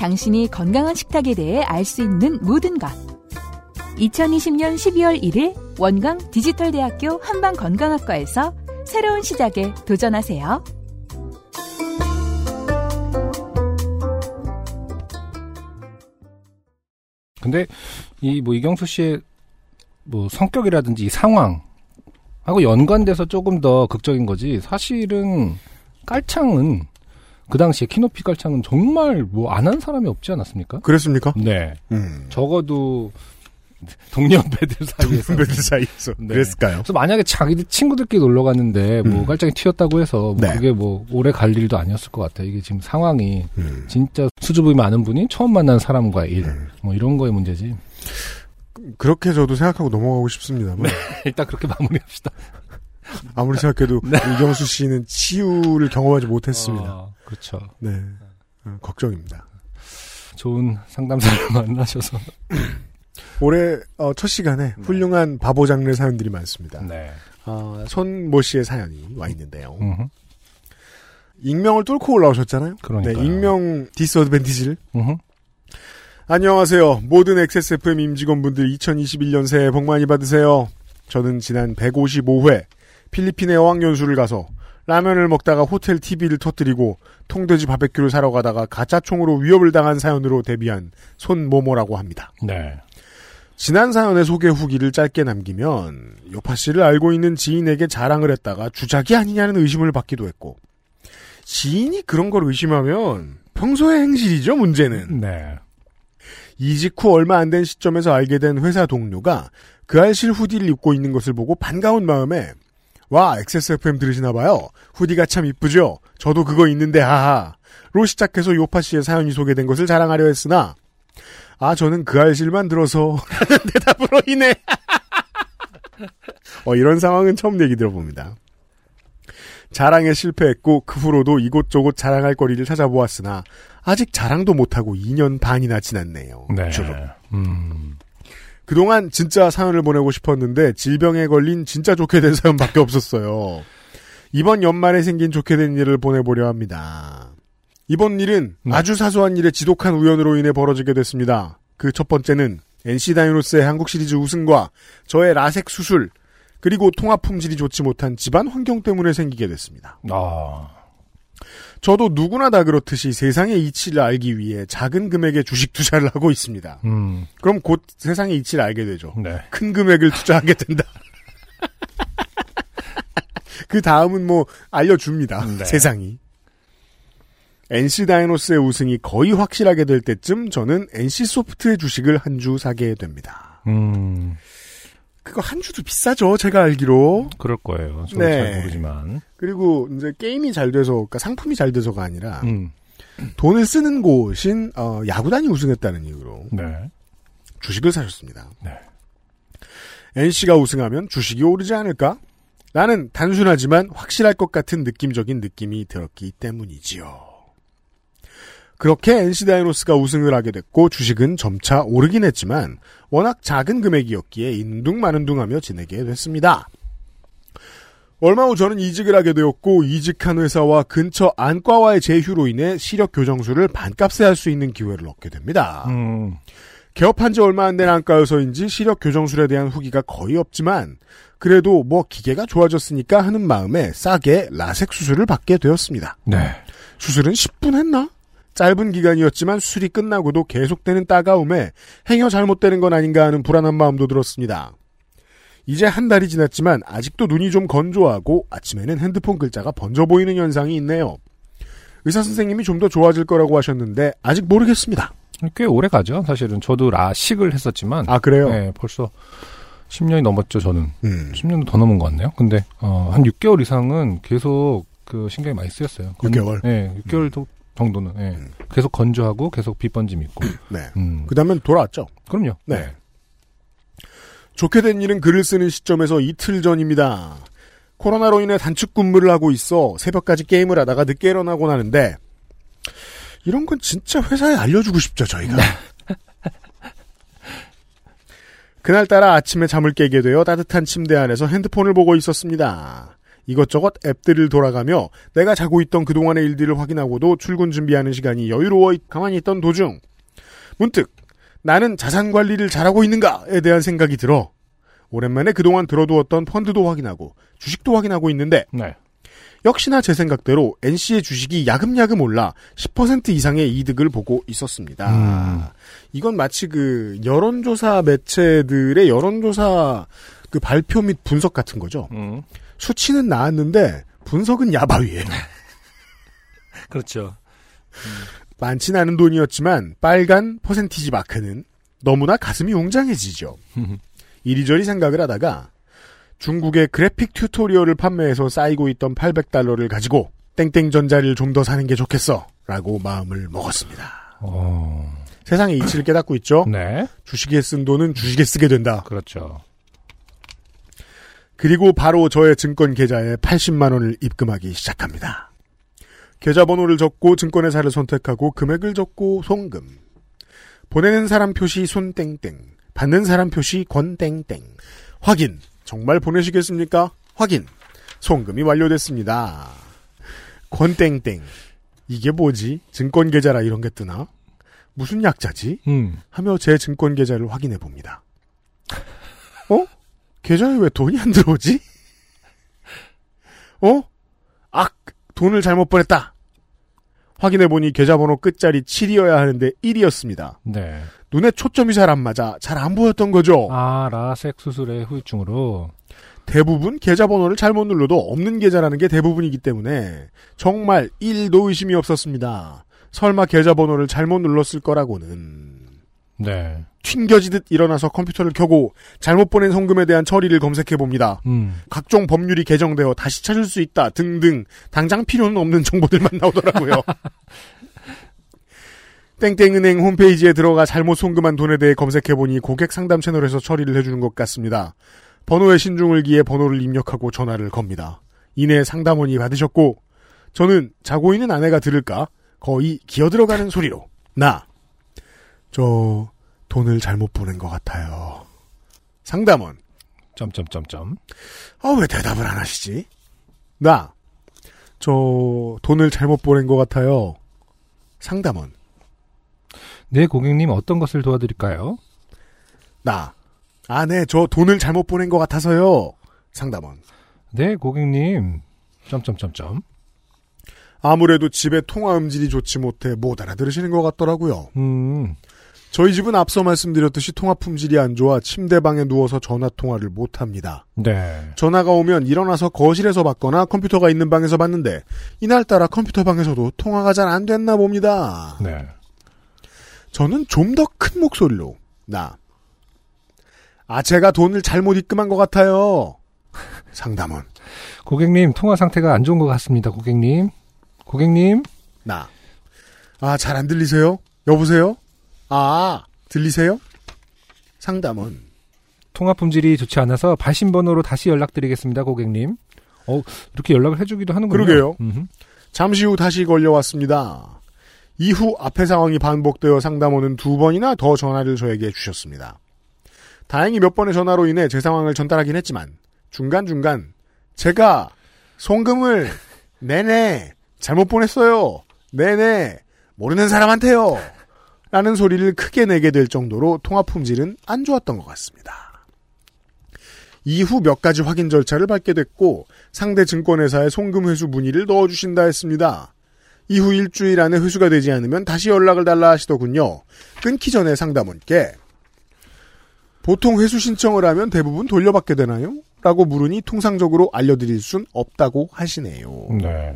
당신이 건강한 식탁에 대해 알 수 있는 모든 것. 2020년 12월 1일 원광 디지털대학교 한방 건강학과에서 새로운 시작에 도전하세요. 근데 이 뭐 이경수 씨의 뭐 성격이라든지 이 상황 하고 연관돼서 조금 더 극적인 거지. 사실은 깔창은 그 당시에 키높이 깔창은 정말 뭐 안 한 사람이 없지 않았습니까? 그랬습니까? 네. 음. 적어도 동년배들 사이에서. 선배들 사이에서. 네. 그랬을까요? 그래서 만약에 자기들 친구들끼리 놀러 갔는데 뭐 음. 깔짝이 튀었다고 해서 뭐 네. 그게 뭐 오래 갈 일도 아니었을 것 같아요. 이게 지금 상황이 음. 진짜 수줍음이 많은 분이 처음 만난 사람과의 일, 음. 뭐 이런 거의 문제지. 그렇게 저도 생각하고 넘어가고 싶습니다만. 일단 그렇게 마무리합시다. 아무리 생각해도 이경수 씨는 치유를 경험하지 못했습니다. 어, 그렇죠. 네. 어, 걱정입니다. 좋은 상담사를 만나셔서. 올해 어, 첫 시간에 훌륭한 바보 장르 사연들이 많습니다. 네. 어, 손모 씨의 사연이 와 있는데요. 음흠. 익명을 뚫고 올라오셨잖아요. 그러니까요. 네, 익명 디스어드밴티지를. 음흠. 안녕하세요. 모든 XSFM 임직원분들 2021년 새해 복 많이 받으세요. 저는 지난 155회 필리핀에 어학연수를 가서 라면을 먹다가 호텔 TV를 터뜨리고 통돼지 바베큐를 사러 가다가 가짜 총으로 위협을 당한 사연으로 데뷔한 손모모라고 합니다. 네. 지난 사연의 소개 후기를 짧게 남기면 요파 씨를 알고 있는 지인에게 자랑을 했다가 주작이 아니냐는 의심을 받기도 했고 지인이 그런 걸 의심하면 평소의 행실이죠 문제는 네. 이직 후 얼마 안 된 시점에서 알게 된 회사 동료가 그 알실 후디를 입고 있는 것을 보고 반가운 마음에 와 XSFM 들으시나 봐요 후디가 참 이쁘죠 저도 그거 있는데 하하 로 시작해서 요파 씨의 사연이 소개된 것을 자랑하려 했으나 아 저는 그 알실만 들어서 라는 대답으로 인해 어 이런 상황은 처음 얘기 들어봅니다 자랑에 실패했고 그 후로도 이곳저곳 자랑할 거리를 찾아보았으나 아직 자랑도 못하고 2년 반이나 지났네요. 네. 주름. 음. 그동안 진짜 사연을 보내고 싶었는데 질병에 걸린 진짜 좋게 된 사연밖에 없었어요. 이번 연말에 생긴 좋게 된 일을 보내보려 합니다. 이번 일은 네. 아주 사소한 일의 지독한 우연으로 인해 벌어지게 됐습니다. 그 첫 번째는 NC 다이노스의 한국 시리즈 우승과 저의 라섹 수술 그리고 통합 품질이 좋지 못한 집안 환경 때문에 생기게 됐습니다. 아, 저도 누구나 다 그렇듯이 세상의 이치를 알기 위해 작은 금액의 주식 투자를 하고 있습니다. 음, 그럼 곧 세상의 이치를 알게 되죠. 네. 큰 금액을 투자하게 된다. 그 다음은 뭐 알려줍니다. 네. 세상이. NC 다이노스의 우승이 거의 확실하게 될 때쯤 저는 NC 소프트의 주식을 한 주 사게 됩니다. 음, 그거 한 주도 비싸죠, 제가 알기로. 그럴 거예요. 저도 네. 잘 모르지만. 그리고 이제 게임이 잘 돼서, 그러니까 상품이 잘 돼서가 아니라 음, 돈을 쓰는 곳인 어, 야구단이 우승했다는 이유로 네. 주식을 사셨습니다. 네. NC가 우승하면 주식이 오르지 않을까? 나는 단순하지만 확실할 것 같은 느낌적인 느낌이 들었기 때문이지요. 그렇게 NC 다이노스가 우승을 하게 됐고 주식은 점차 오르긴 했지만 워낙 작은 금액이었기에 인둥 마는둥하며 지내게 됐습니다. 얼마 후 저는 이직을 하게 되었고 이직한 회사와 근처 안과와의 제휴로 인해 시력 교정술을 반값에 할 수 있는 기회를 얻게 됩니다. 음, 개업한 지 얼마 안 된 안과여서인지 시력 교정술에 대한 후기가 거의 없지만 그래도 뭐 기계가 좋아졌으니까 하는 마음에 싸게 라섹 수술을 받게 되었습니다. 네. 수술은 10분 했나? 짧은 기간이었지만 수술이 끝나고도 계속되는 따가움에 행여 잘못되는 건 아닌가 하는 불안한 마음도 들었습니다. 이제 한 달이 지났지만 아직도 눈이 좀 건조하고 아침에는 핸드폰 글자가 번져 보이는 현상이 있네요. 의사 선생님이 좀 더 좋아질 거라고 하셨는데 아직 모르겠습니다. 꽤 오래 가죠. 사실은 저도 라식을 했었지만. 아 그래요? 네, 벌써 10년이 넘었죠, 저는. 음. 10년도 더 넘은 것 같네요. 근데, 어, 한 6개월 이상은 계속 그 신경이 많이 쓰였어요. 건- 6개월? 네, 6개월 도- 정도는, 예. 음. 계속 건조하고 계속 빗번짐 있고. 네. 음. 그 다음엔 돌아왔죠. 그럼요. 네. 좋게 된 일은 글을 쓰는 시점에서 이틀 전입니다. 코로나로 인해 단축 근무를 하고 있어 새벽까지 게임을 하다가 늦게 일어나곤 하는데 이런 건 진짜 회사에 알려주고 싶죠 저희가. 그날따라 아침에 잠을 깨게 되어 따뜻한 침대 안에서 핸드폰을 보고 있었습니다. 이것저것 앱들을 돌아가며 내가 자고 있던 그동안의 일들을 확인하고도 출근 준비하는 시간이 여유로워 가만히 있던 도중 문득 나는 자산 관리를 잘하고 있는가에 대한 생각이 들어 오랜만에 그동안 들어두었던 펀드도 확인하고 주식도 확인하고 있는데 네. 역시나 제 생각대로 NC의 주식이 야금야금 올라 10% 이상의 이득을 보고 있었습니다. 음. 이건 마치 그 여론조사 매체들의 여론조사 그 발표 및 분석 같은 거죠. 음. 수치는 나왔는데 분석은 야바위에 그렇죠. 많진 않은 돈이었지만 빨간 퍼센티지 마크는 너무나 가슴이 웅장해지죠. 이리저리 생각을 하다가 중국의 그래픽 튜토리얼을 판매해서 쌓이고 있던 800달러를 가지고 땡땡전자를 좀 더 사는 게 좋겠어 라고 마음을 먹었습니다. 어, 세상의 이치를 깨닫고 있죠. 네. 주식에 쓴 돈은 주식에 쓰게 된다. 그렇죠. 그리고 바로 저의 증권 계좌에 80만 원을 입금하기 시작합니다. 계좌번호를 적고 증권회사를 선택하고 금액을 적고 송금. 보내는 사람 표시 손땡땡. 받는 사람 표시 권땡땡. 확인. 정말 보내시겠습니까? 확인. 송금이 완료됐습니다. 권땡땡. 이게 뭐지? 증권 계좌라 이런 게 뜨나? 무슨 약자지? 음. 하며 제 증권 계좌를 확인해 봅니다. 어? 계좌에 왜 돈이 안 들어오지? 어? 악! 돈을 잘못 보냈다! 확인해 보니 계좌번호 끝자리 7이어야 하는데 1이었습니다. 네. 눈에 초점이 잘 안 맞아 잘 안 보였던 거죠. 아, 라섹 수술의 후유증으로. 대부분 계좌번호를 잘못 눌러도 없는 계좌라는 게 대부분이기 때문에 정말 1도 의심이 없었습니다. 설마 계좌번호를 잘못 눌렀을 거라고는. 네. 튕겨지듯 일어나서 컴퓨터를 켜고 잘못 보낸 송금에 대한 처리를 검색해 봅니다. 음. 각종 법률이 개정되어 다시 찾을 수 있다 등등 당장 필요는 없는 정보들만 나오더라고요. 땡땡은행 홈페이지에 들어가 잘못 송금한 돈에 대해 검색해 보니 고객 상담 채널에서 처리를 해주는 것 같습니다. 번호에 신중을 기해 번호를 입력하고 전화를 겁니다. 이내 상담원이 받으셨고 저는 자고 있는 아내가 들을까 거의 기어 들어가는 소리로 나 저 돈을 잘못 보낸 것 같아요. 상담원 점점점점. 아, 왜 대답을 안 하시지? 나, 저 돈을 잘못 보낸 것 같아요. 상담원. 네, 고객님 어떤 것을 도와드릴까요? 나. 아, 네, 저 돈을 잘못 보낸 것 같아서요. 상담원. 네, 고객님. 점점점점. 아무래도 집에 통화 음질이 좋지 못해 못 알아들으시는 것 같더라고요. 음, 저희 집은 앞서 말씀드렸듯이 통화 품질이 안 좋아 침대방에 누워서 전화 통화를 못 합니다. 네. 전화가 오면 일어나서 거실에서 받거나 컴퓨터가 있는 방에서 받는데 이날따라 컴퓨터 방에서도 통화가 잘 안 됐나 봅니다. 네. 저는 좀 더 큰 목소리로 나. 아 제가 돈을 잘못 입금한 것 같아요. 상담원 고객님, 통화 상태가 안 좋은 것 같습니다, 고객님. 고객님, 나. 아 잘 안 들리세요? 여보세요? 아 들리세요? 상담원 통화 품질이 좋지 않아서 발신번호로 다시 연락드리겠습니다, 고객님. 어, 이렇게 연락을 해주기도 하는군요. 그러게요. 음흠. 잠시 후 다시 걸려왔습니다. 이후 앞의 상황이 반복되어 상담원은 두 번이나 더 전화를 저에게 주셨습니다. 다행히 몇 번의 전화로 인해 제 상황을 전달하긴 했지만 중간중간 제가 송금을 네네 잘못 보냈어요. 네네 모르는 사람한테요. 라는 소리를 크게 내게 될 정도로 통화 품질은 안 좋았던 것 같습니다. 이후 몇 가지 확인 절차를 밟게 됐고 상대 증권회사에 송금 회수 문의를 넣어주신다 했습니다. 이후 일주일 안에 회수가 되지 않으면 다시 연락을 달라 하시더군요. 끊기 전에 상담원께 보통 회수 신청을 하면 대부분 돌려받게 되나요? 라고 물으니 통상적으로 알려드릴 순 없다고 하시네요. 네.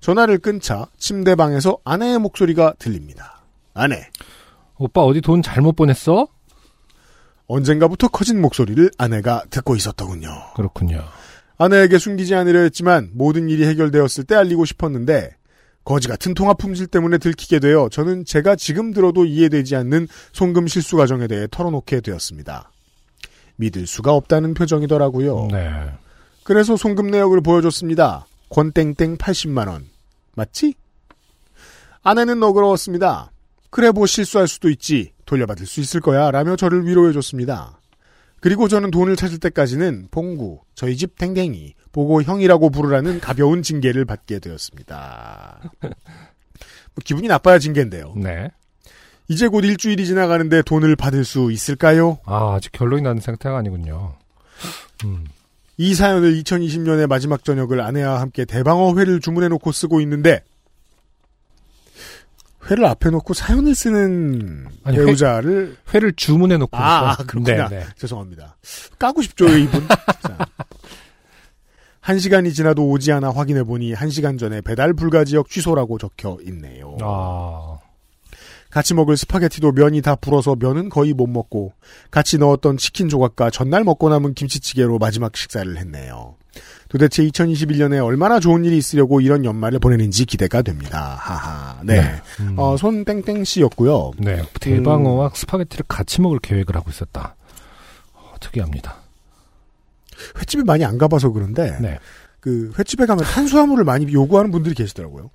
전화를 끊자 침대방에서 아내의 목소리가 들립니다. 아내, 오빠 어디 돈 잘못 보냈어? 언젠가부터 커진 목소리를 아내가 듣고 있었더군요. 그렇군요. 아내에게 숨기지 않으려 했지만 모든 일이 해결되었을 때 알리고 싶었는데 거지 같은 통화 품질 때문에 들키게 되어 저는 제가 지금 들어도 이해되지 않는 송금 실수 과정에 대해 털어놓게 되었습니다. 믿을 수가 없다는 표정이더라고요. 네. 그래서 송금 내역을 보여줬습니다. 권땡땡 80만원. 맞지? 아내는 너그러웠습니다. 그래 뭐 실수할 수도 있지. 돌려받을 수 있을 거야. 라며 저를 위로해줬습니다. 그리고 저는 돈을 찾을 때까지는 봉구, 저희 집 땡땡이, 보고 형이라고 부르라는 가벼운 징계를 받게 되었습니다. 뭐 기분이 나빠야 징계인데요. 네. 이제 곧 일주일이 지나가는데 돈을 받을 수 있을까요? 아, 아직 결론이 나는 상태가 아니군요. 음. 이 사연을 2020년의 마지막 저녁을 아내와 함께 대방어 회를 주문해놓고 쓰고 있는데 회를 앞에 놓고 사연을 쓰는 아니, 배우자를 회 를 주문해 놓고. 아, 아, 그렇구나. 네, 네. 죄송합니다. 까고 싶죠 이분. 자. 한 시간이 지나도 오지 않아 확인해 보니 한 시간 전에 배달 불가 지역 취소라고 적혀 있네요. 아, 같이 먹을 스파게티도 면이 다 불어서 면은 거의 못 먹고 같이 넣었던 치킨 조각과 전날 먹고 남은 김치찌개로 마지막 식사를 했네요. 도대체 2021년에 얼마나 좋은 일이 있으려고 이런 연말을 보내는지 기대가 됩니다. 하하. 네. 네. 음. 어, 손땡땡 씨였고요. 네. 대방어와 스파게티를 같이 먹을 계획을 하고 있었다. 어, 특이합니다. 횟집에 많이 안 가봐서 그런데 네. 그 횟집에 가면 탄수화물을 많이 요구하는 분들이 계시더라고요.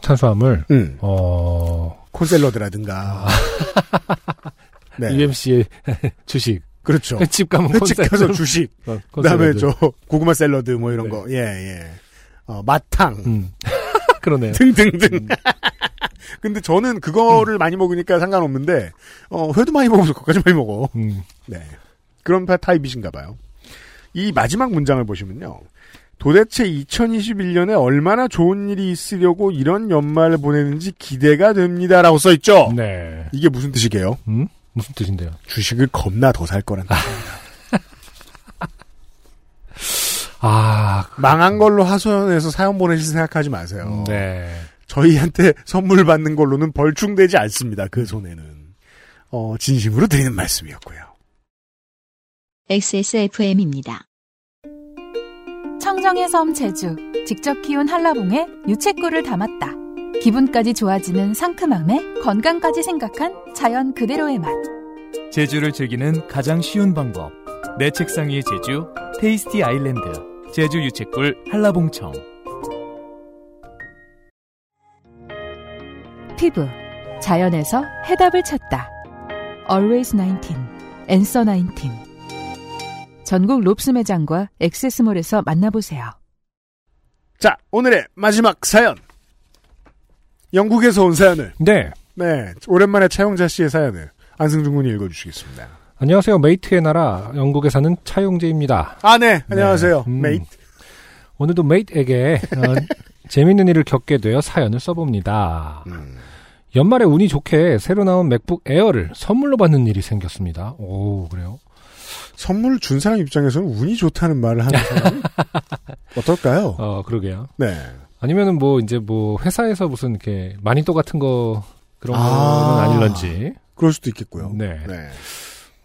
탄수화물, 음. 어, 콘샐러드라든가. 네. UMC의 주식. 그렇죠. 횟집 가면 횟집 가서 콘샐러드. 주식. 어, 그다음에. 저 고구마 샐러드 뭐 이런 네. 거. 예, 예. 어, 마탕 음. 그러네요. 등등등. 근데 저는 그거를 많이 먹으니까 상관없는데 어, 회도 많이 먹어서 그거까지 많이 먹어. 음. 네. 그런 파- 타입이신가 봐요. 이 마지막 문장을 보시면요. 도대체 2021년에 얼마나 좋은 일이 있으려고 이런 연말을 보내는지 기대가 됩니다라고 써 있죠. 네. 이게 무슨 뜻이게요? 음? 무슨 뜻인데요? 주식을 겁나 더 살 거란 뜻. 아, 망한 걸로 하소연해서 사연 보내실 생각하지 마세요. 네. 저희한테 선물 받는 걸로는 벌충되지 않습니다. 그 손해는. 어, 진심으로 드리는 말씀이었고요. XSFM입니다. 청정의 섬 제주 직접 키운 한라봉에 유채꿀을 담았다. 기분까지 좋아지는 상큼함에 건강까지 생각한 자연 그대로의 맛. 제주를 즐기는 가장 쉬운 방법. 내 책상 위의 제주, 테이스티 아일랜드, 제주 유채꿀 한라봉청. 피부 자연에서 해답을 찾다. Always 19, Answer 19. 전국 롭스 매장과 XS몰에서 만나보세요. 자, 오늘의 마지막 사연. 영국에서 온 사연을. 네. 네. 오랜만에 차용재 씨의 사연을 안승준 군이 읽어주시겠습니다. 안녕하세요. mate의 나라 영국에 사는 차용재입니다. 아, 네. 안녕하세요. 음. Mate. 오늘도 mate에게 어, 재밌는 일을 겪게 되어 사연을 써봅니다. 음. 연말에 운이 좋게 새로 나온 맥북 에어를 선물로 받는 일이 생겼습니다. 오, 그래요? 선물 준 사람 입장에서는 운이 좋다는 말을 하는 사람이 어떨까요? 어, 그러게요. 네. 아니면은 뭐 이제 뭐 회사에서 무슨 이렇게 마니또 같은 거 그런 아. 거는 아닐런지. 그럴 수도 있겠고요. 네. 네.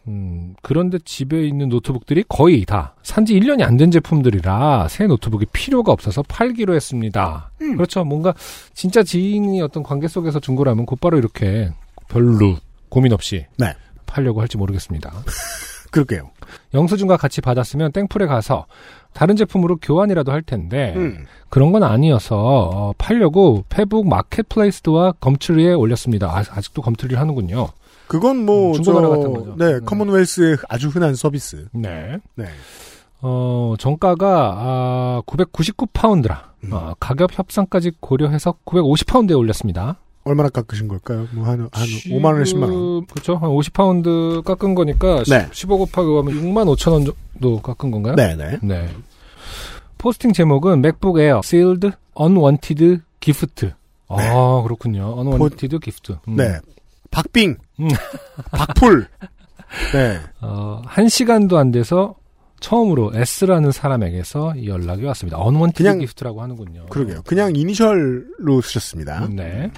음, 그런데 집에 있는 노트북들이 거의 다 산지 1년이 안 된 제품들이라 새 노트북이 필요가 없어서 팔기로 했습니다. 음. 그렇죠. 뭔가 진짜 지인이 어떤 관계 속에서 준 거라면 곧바로 이렇게 별로 고민 없이 네. 팔려고 할지 모르겠습니다. 그럴게요. 영수증과 같이 받았으면 땡풀에 가서 다른 제품으로 교환이라도 할 텐데 음. 그런 건 아니어서 어, 팔려고 페북 마켓플레이스와 검트리에 올렸습니다. 아, 아직도 검트리를 하는군요. 그건 뭐, 음, 저, 중고나라 같은 거죠. 네, 음. 커먼웰스의 아주 흔한 서비스. 네. 네. 어, 정가가 아, 999파운드라. 음. 어, 가격 협상까지 고려해서 950파운드에 올렸습니다. 얼마나 깎으신 걸까요? 뭐, 한, 한 5만원에 10만 원. 그렇죠. 한 50파운드 깎은 거니까 네. 15 곱하기 하면 6만 5천 원 정도 깎은 건가요? 네 네. 네. 포스팅 제목은 MacBook Air sealed unwanted gift. 아, 그렇군요. unwanted gift. 음. 네. 박빙. 음. 박풀. 네. 어, 한 시간도 안 돼서 처음으로 S라는 사람에게서 이 연락이 왔습니다. unwanted 그냥- gift라고 하는군요. 그러게요. 그냥 이니셜로 쓰셨습니다. 네.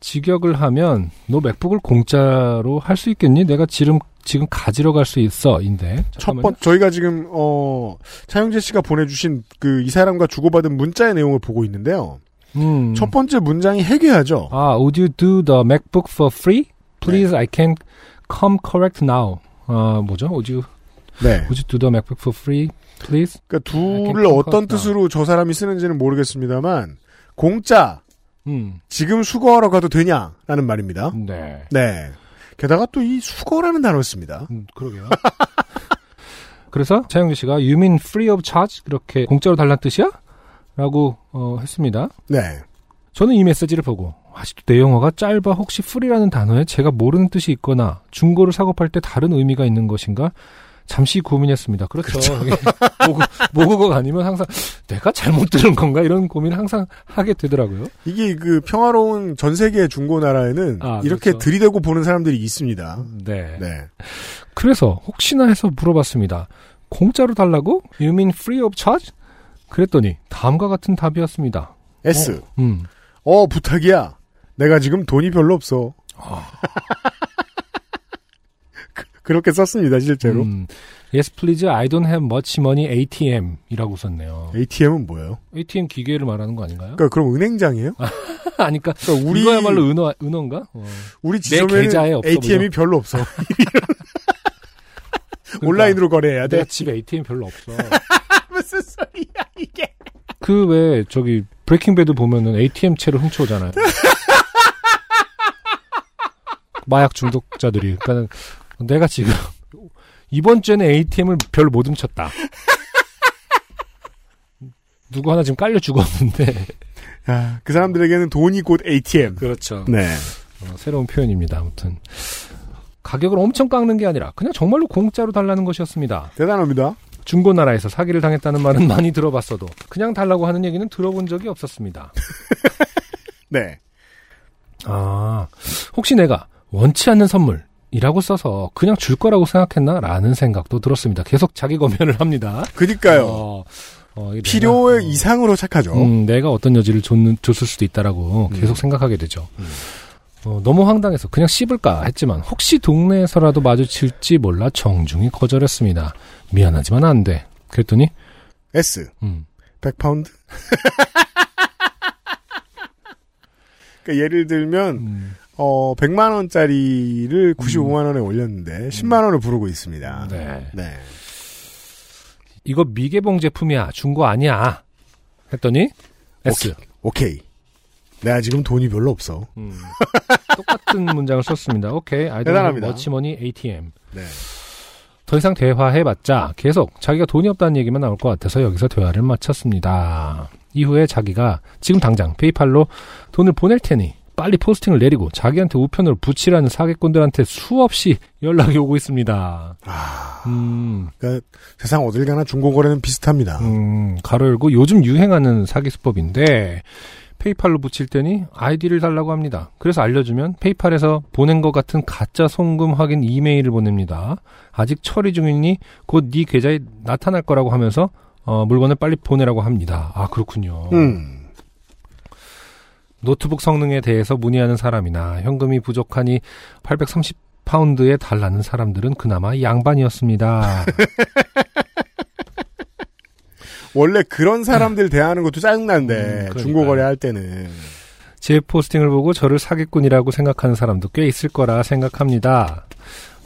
직역을 하면 너 맥북을 공짜로 할 수 있겠니? 내가 지금 지금 가지러 갈 수 있어인데. 첫 번, 저희가 지금, 어, 차영재 씨가 보내주신 그 이 사람과 주고받은 문자의 내용을 보고 있는데요. 음. 첫 번째 문장이 해괴하죠. 아, would you do the MacBook for free? Please, 네. I can come correct now. 아, 뭐죠? Would you, 네. would you do the MacBook for free? Please? 그러니까 아, 둘을 어떤. 뜻으로 저 사람이 쓰는지는 모르겠습니다만, 공짜, 음. 지금 수거하러 가도 되냐라는 말입니다. 네. 네. 게다가 또 이 수거라는 단어를 씁니다. 음, 그러게요. 그래서 차영주 씨가 You mean free of charge? 그렇게 공짜로 달란 뜻이야? 라고 어, 했습니다. 네. 저는 이 메시지를 보고 아직도 내 영어가 짧아 혹시 프리라는 단어에 제가 모르는 뜻이 있거나 중고를 사고 팔 때 다른 의미가 있는 것인가 잠시 고민했습니다. 그렇죠. 이게 모국, 모국어가 아니면 항상 내가 잘못 들은 건가 이런 고민을 항상 하게 되더라고요. 이게 그 평화로운 전 세계 중고나라에는 아, 이렇게 그렇죠. 들이대고 보는 사람들이 있습니다. 네. 네. 그래서 혹시나 해서 물어봤습니다. 공짜로 달라고? You mean free of charge? 그랬더니 다음과 같은 답이었습니다. S. 음. 어, 부탁이야. 내가 지금 돈이 별로 없어. 그- 그렇게 썼습니다, 실제로. 음. Yes, please. I don't have much money ATM이라고 썼네요. ATM은 뭐예요? ATM 기계를 말하는 거 아닌가요? 그러니까 그럼 은행장이에요? 아니, 그러니까 그러니까 우리 이거야말로 은어 은어인가? 어. 우리 내 계좌에 없어 ATM이 별로 없어. 온라인으로 거래해야 돼. 내가 집에 ATM 별로 없어. 무슨 소리야 이게? 그 왜 저기 브레이킹 배드 보면은 ATM 채를 훔쳐오잖아요. 마약 중독자들이. 그러니까 내가 지금 이번 주에는 ATM을 별로 못 훔쳤다. 누구 하나 지금 깔려 죽었는데. 아, 그 사람들에게는 돈이 곧 ATM. 그렇죠. 네. 어, 새로운 표현입니다. 아무튼 가격을 엄청 깎는 게 아니라 그냥 정말로 공짜로 달라는 것이었습니다. 대단합니다. 중고나라에서 사기를 당했다는 말은 많이 들어봤어도 그냥 달라고 하는 얘기는 들어본 적이 없었습니다. 네. 아, 혹시 내가 원치 않는 선물 이라고 써서 그냥 줄 거라고 생각했나 라는 생각도 들었습니다. 계속 자기 검열을 합니다. 그니까요. 어, 어, 이게 필요의 내가, 이상으로 착하죠. 음, 내가 어떤 여지를 줬는, 줬을 수도 있다라고 음. 계속 생각하게 되죠. 어, 너무 황당해서 그냥 씹을까 했지만 혹시 동네에서라도 마주칠지 몰라 정중히 거절했습니다. 미안하지만 안 돼. 그랬더니 S. 음, 100파운드? 그러니까 예를 들면 음, 어 100만 원짜리를 95만 원에 올렸는데 10만 원을 부르고 있습니다. 네. 네. 이거 미개봉 제품이야. 중고 아니야. 했더니 S. 오케이. 내가 지금 돈이 별로 없어. 음, 똑같은 문장을 썼습니다. 오케이. Much money ATM. 네. 더 이상 대화해봤자 계속 자기가 돈이 없다는 얘기만 나올 것 같아서 여기서 대화를 마쳤습니다. 이후에 자기가 지금 당장 페이팔로 돈을 보낼 테니 빨리 포스팅을 내리고 자기한테 우편으로 붙이라는 사기꾼들한테 수없이 연락이 오고 있습니다. 아, 음, 그러니까 세상 어딜 가나 중고거래는 비슷합니다. 음, 괄호 열고 요즘 유행하는 사기 수법인데 PayPal로 부칠 테니 아이디를 달라고 합니다. 그래서 알려주면 PayPal에서 보낸 것 같은 가짜 송금 확인 이메일을 보냅니다. 아직 처리 중이니 곧 네 계좌에 나타날 거라고 하면서 어, 물건을 빨리 보내라고 합니다. 아 그렇군요. 음. 노트북 성능에 대해서 문의하는 사람이나 현금이 부족하니 830 파운드에 달라는 사람들은 그나마 양반이었습니다. 원래 그런 사람들 대하는 것도 짜증난데 음. 중고거래 할 때는 제 포스팅을 보고 저를 사기꾼이라고 생각하는 사람도 꽤 있을 거라 생각합니다.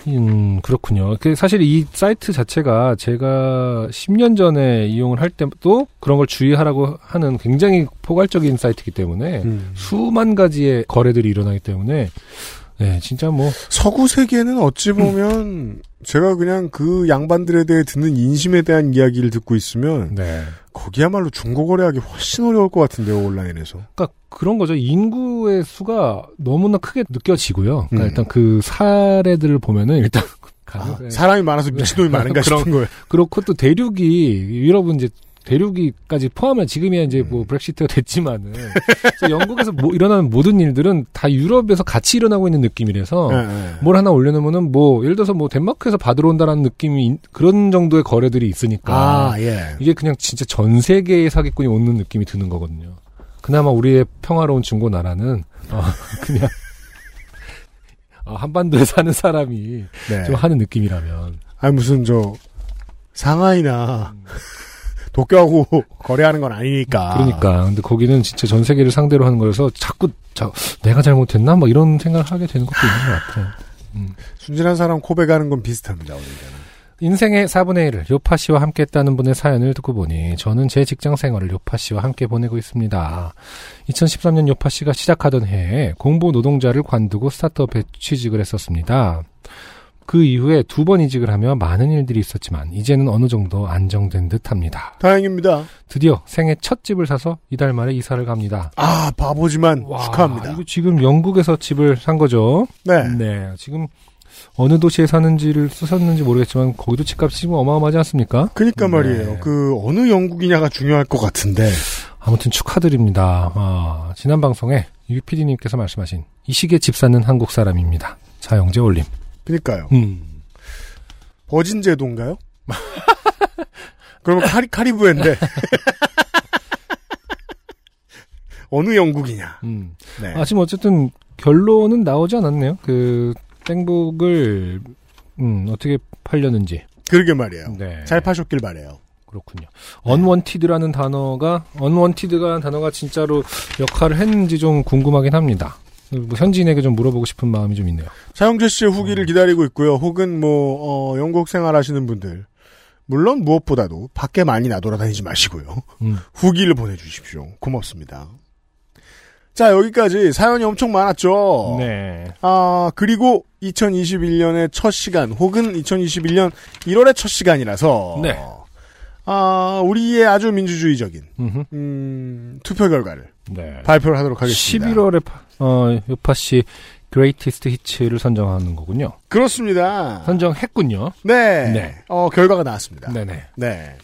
음, 그렇군요. 그 사실 이 사이트 자체가 제가 10년 전에 이용을 할 때도 그런 걸 주의하라고 하는 굉장히 포괄적인 사이트이기 때문에 음. 수만 가지의 거래들이 일어나기 때문에 네, 진짜 뭐 서구 세계는 어찌 보면 제가 그냥 그 양반들에 대해 듣는 인심에 대한 이야기를 듣고 있으면 네. 거기야말로 중고 거래하기 훨씬 어려울 것 같은데요 온라인에서. 그러니까 그런 거죠. 인구의 수가 너무나 크게 느껴지고요. 그러니까 음. 일단 그 사례들을 보면은 일단 아, 사람이 많아서 미친놈이 많은가 그런- 싶은 거예요. 그렇고 또 대륙이 유럽은 이제 대륙이까지 포함하면 지금이야 이제 음. 뭐 브렉시트가 됐지만은 영국에서 뭐 일어나는 모든 일들은 다 유럽에서 같이 일어나고 있는 느낌이라서 예, 예. 뭘 하나 올려놓으면은 뭐 예를 들어서 뭐 덴마크에서 받으러 온다라는 느낌이 인- 그런 정도의 거래들이 있으니까 아 예. 이게 그냥 진짜 전 세계의 사기꾼이 오는 느낌이 드는 거거든요. 그나마 우리의 평화로운 중고 나라는 어, 그냥 어, 한반도에 사는 사람이 네. 좀 하는 느낌이라면 아니 무슨 저 상하이나 도쿄하고 거래하는 건 아니니까. 그러니까 근데 거기는 진짜 전 세계를 상대로 하는 거라서 자꾸 자, 내가 잘못했나 뭐 이런 생각을 하게 되는 것도 있는 것 같아요. 순진한 사람 코백하는 건 비슷합니다. 어딘가는. 인생의 4분의 1을 요파 씨와 함께 했다는 분의 사연을 듣고 보니 저는 제 직장 생활을 요파 씨와 함께 보내고 있습니다. 2013년 요파 씨가 시작하던 해에 공보 노동자를 관두고 스타트업에 취직을 했었습니다. 그 이후에 두 번 이직을 하며 많은 일들이 있었지만 이제는 어느 정도 안정된 듯합니다. 다행입니다. 드디어 생애 첫 집을 사서 이달 말에 이사를 갑니다. 아 바보지만 와, 축하합니다. 이거 지금 영국에서 집을 산 거죠. 네. 네, 지금 어느 도시에 사는지를 쓰셨는지 모르겠지만 거기도 집값이 지금 어마어마하지 않습니까? 그니까 네. 말이에요. 그 어느 영국이냐가 중요할 것 같은데. 아무튼 축하드립니다. 아, 지난 방송에 유PD님께서 말씀하신 이 시기에 집 사는 한국 사람입니다. 자영재 올림. 그니까요. 음. 버진 제도인가요? 그러면 카리, 카리브해인데. 어느 영국이냐. 음. 네. 아, 지금 어쨌든 결론은 나오지 않았네요. 그 MacBook을 음, 어떻게 팔렸는지. 그러게 말이에요. 네. 잘 파셨길 바래요. 그렇군요. unwanted라는 단어가 unwanted라는 단어가 진짜로 역할을 했는지 좀 궁금하긴 합니다. 뭐 현지인에게 좀 물어보고 싶은 마음이 좀 있네요. 사용재 씨의 음. 후기를 기다리고 있고요. 혹은 뭐 어, 영국 생활하시는 분들 물론 무엇보다도 밖에 많이 나돌아다니지 마시고요. 음. 후기를 보내주십시오. 고맙습니다. 자 여기까지 사연이 엄청 많았죠. 네. 아 그리고 2021년의 첫 시간 혹은 2021년 1월의 첫 시간이라서 네. 아 우리의 아주 민주주의적인. 음, 투표 결과를 네. 발표를 하도록 하겠습니다. 11월에 어, 요파 씨 Greatest Hits를 선정하는 거군요. 그렇습니다. 선정했군요. 네. 네. 어 결과가 나왔습니다. 네네. 네.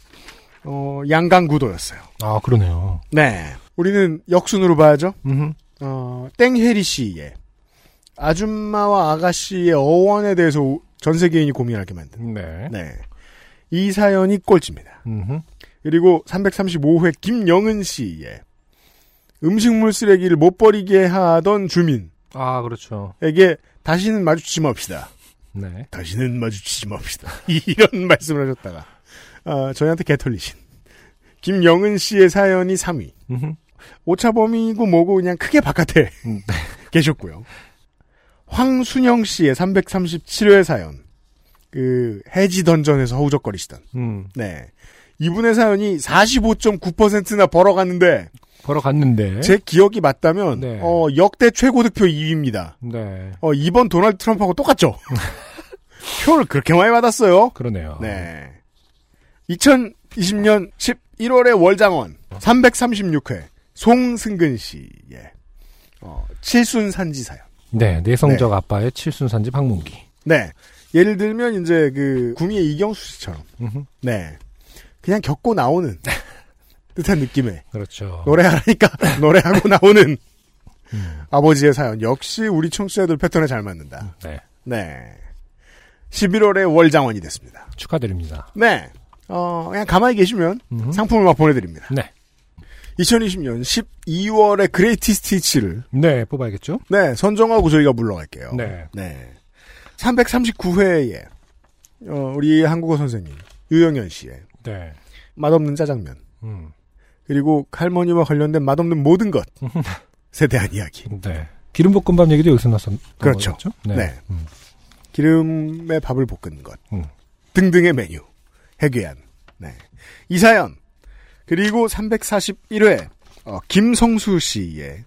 어, 양강 구도였어요. 아 그러네요. 네. 우리는 역순으로 봐야죠. 음. 어, 땡혜리 씨의 아줌마와 아가씨의 어원에 대해서 우- 전 세계인이 고민하게 만든. 네. 네. 이 사연이 꼴찌입니다. 음. 그리고 335회 김영은 씨의 음식물 쓰레기를 못 버리게 하던 주민에게 아 그렇죠. 다시는 마주치지 맙시다. 네. 다시는 마주치지 맙시다. 이런 말씀을 하셨다가 어, 저희한테 개털리신 김영은 씨의 사연이 3위. 음. 오차범위고 뭐고 그냥 크게 바깥에 음, 계셨고요. 황순영 씨의 337회 사연. 그 해지 던전에서 허우적거리시던. 음. 네. 이분의 사연이 45.9%나 벌어갔는데 보러 갔는데. 제 기억이 맞다면 네. 어, 역대 최고 득표 2위입니다. 네. 어, 이번 도널드 트럼프하고 똑같죠. 표를 그렇게 많이 받았어요. 그러네요. 네. 2020년 11월의 월장원. 아, 336회 송승근 씨의 어, 칠순 산지 사연. 네, 내성적 아빠의 칠순 산지 방문기. 네. 예를 들면 이제 그 구미의 이경수 씨처럼 음흠, 네. 그냥 겪고 나오는 듯한 느낌의 그렇죠. 노래하라니까 노래하고 나오는 음, 아버지의 사연 역시 우리 청취자들 패턴에 잘 맞는다. 네, 네. 11월에 월장원이 됐습니다. 축하드립니다. 네. 어, 그냥 가만히 계시면 음흠. 상품을 막 보내드립니다. 네, 2020년 12월에 그레이티 스티치를 네, 뽑아야겠죠? 네, 선정하고 저희가 물러갈게요. 네. 네. 339회에 어, 우리 한국어 선생님 유영현 씨의 네. 맛없는 짜장면 음, 그리고 할머니와 관련된 맛없는 모든 것에 대한 이야기. 네. 기름볶음밥 얘기도 여기서 나왔었 그렇죠. 거였죠? 네. 음, 기름에 밥을 볶은 것 음. 등등의 메뉴 해괴한 네. 이 사연 그리고 341회 어, 김성수 씨의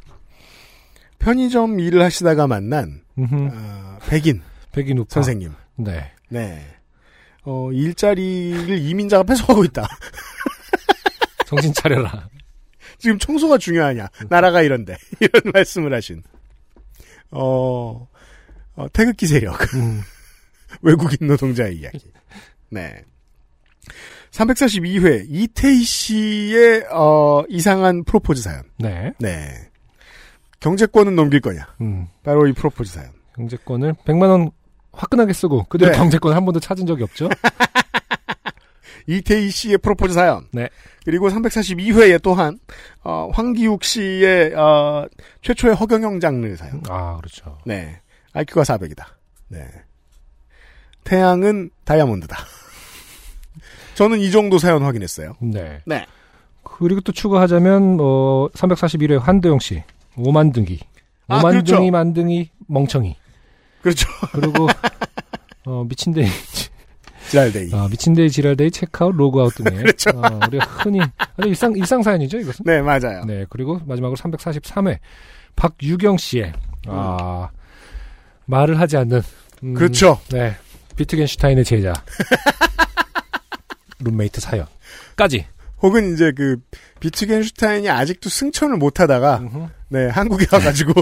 편의점 일을 하시다가 만난. 어, 백인 백인 우파. 선생님 네. 네. 어, 일자리를 이민자가 뺏어가고 있다. 정신 차려라. 지금 청소가 중요하냐. 나라가 이런데. 이런 말씀을 하신. 어, 어, 태극기 세력. 음, 외국인 노동자의 이야기. 네. 342회 이태희 씨의 어, 이상한 프로포즈 사연. 네. 네. 경제권은 넘길 거냐. 음, 바로 이 프로포즈 사연. 경제권을 100만 원 화끈하게 쓰고 그대로 네. 경제권 한 번도 찾은 적이 없죠? 이태희 씨의 프로포즈 사연. 네. 그리고 342회에 또한 어, 황기욱 씨의 어, 최초의 허경영 장르 사연. 아, 그렇죠. 네. IQ가 400이다. 네. 태양은 다이아몬드다. 저는 이 정도 사연 확인했어요. 네. 네. 그리고 또 추가하자면 어 341회 한도영 씨 오만둥이 아, 오만둥이 그렇죠. 만둥이 멍청이 그렇죠. 그리고 어 미친데이 지랄데이. 어, 미친데이 지랄데이 체크아웃 로그아웃 등의 그렇죠. 어, 우리가 흔히 아주 일상 일상 사연이죠 이것은 네, 맞아요. 네 그리고 마지막으로 343회 박유경 씨의 아 말을 하지 않는 음, 그렇죠. 네 비트겐슈타인의 제자 룸메이트 사연까지 혹은 이제 그 비트겐슈타인이 아직도 승천을 못 하다가 음흠. 네, 한국에 와가지고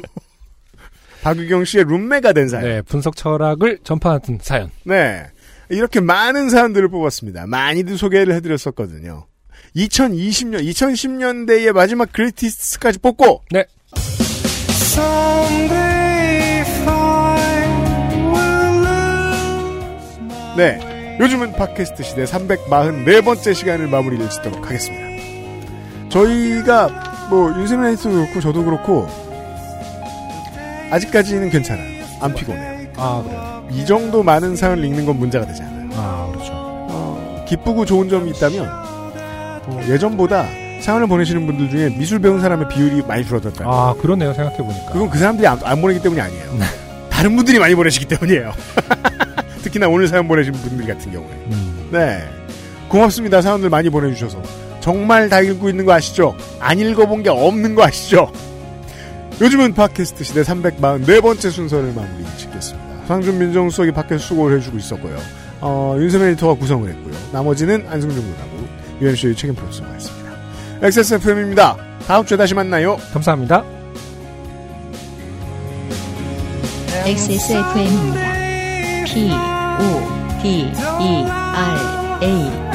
박유경 씨의 룸메가 된 사연. 네 분석 철학을 전파하는 사연 네. 이렇게 많은 사연들을 뽑았습니다. 많이들 소개를 해드렸었거든요. 2020년, 2010년대의 마지막 그레이티스트까지 뽑고, 네. 네. 요즘은 팟캐스트 시대 344번째 시간을 마무리를 짓도록 하겠습니다. 저희가, 뭐, 윤세민 에디터도 그렇고, 저도 그렇고, 아직까지는 괜찮아요. 안 피곤해요. 아 그래요 이 정도 많은 사연을 읽는 건 문제가 되지 않아요. 아 그렇죠 어, 기쁘고 좋은 점이 있다면 어, 예전보다 사연을 보내시는 분들 중에 미술 배운 사람의 비율이 많이 줄어들었다. 아 그러네요 생각해 보니까 그건 그 사람들이 안, 안 보내기 때문이 아니에요. 다른 분들이 많이 보내시기 때문이에요. 특히나 오늘 사연 보내신 분들 같은 경우에. 음. 네. 고맙습니다. 사연들 많이 보내주셔서. 정말 다 읽고 있는 거 아시죠? 안 읽어본 게 없는 거 아시죠? 요즘은 팟캐스트 시대 344번째 순서를 마무리 짓겠습니다. 상준 민정수석이 팟캐스트 수고를 해주고 있었고요. 어, 윤세민 에디터가 구성을 했고요. 나머지는 안승준 군하고 UMC의 책임 프로듀서가 했습니다. XSFM입니다. 다음 주에 다시 만나요. 감사합니다 XSFM입니다. P, O, D, E, R, A.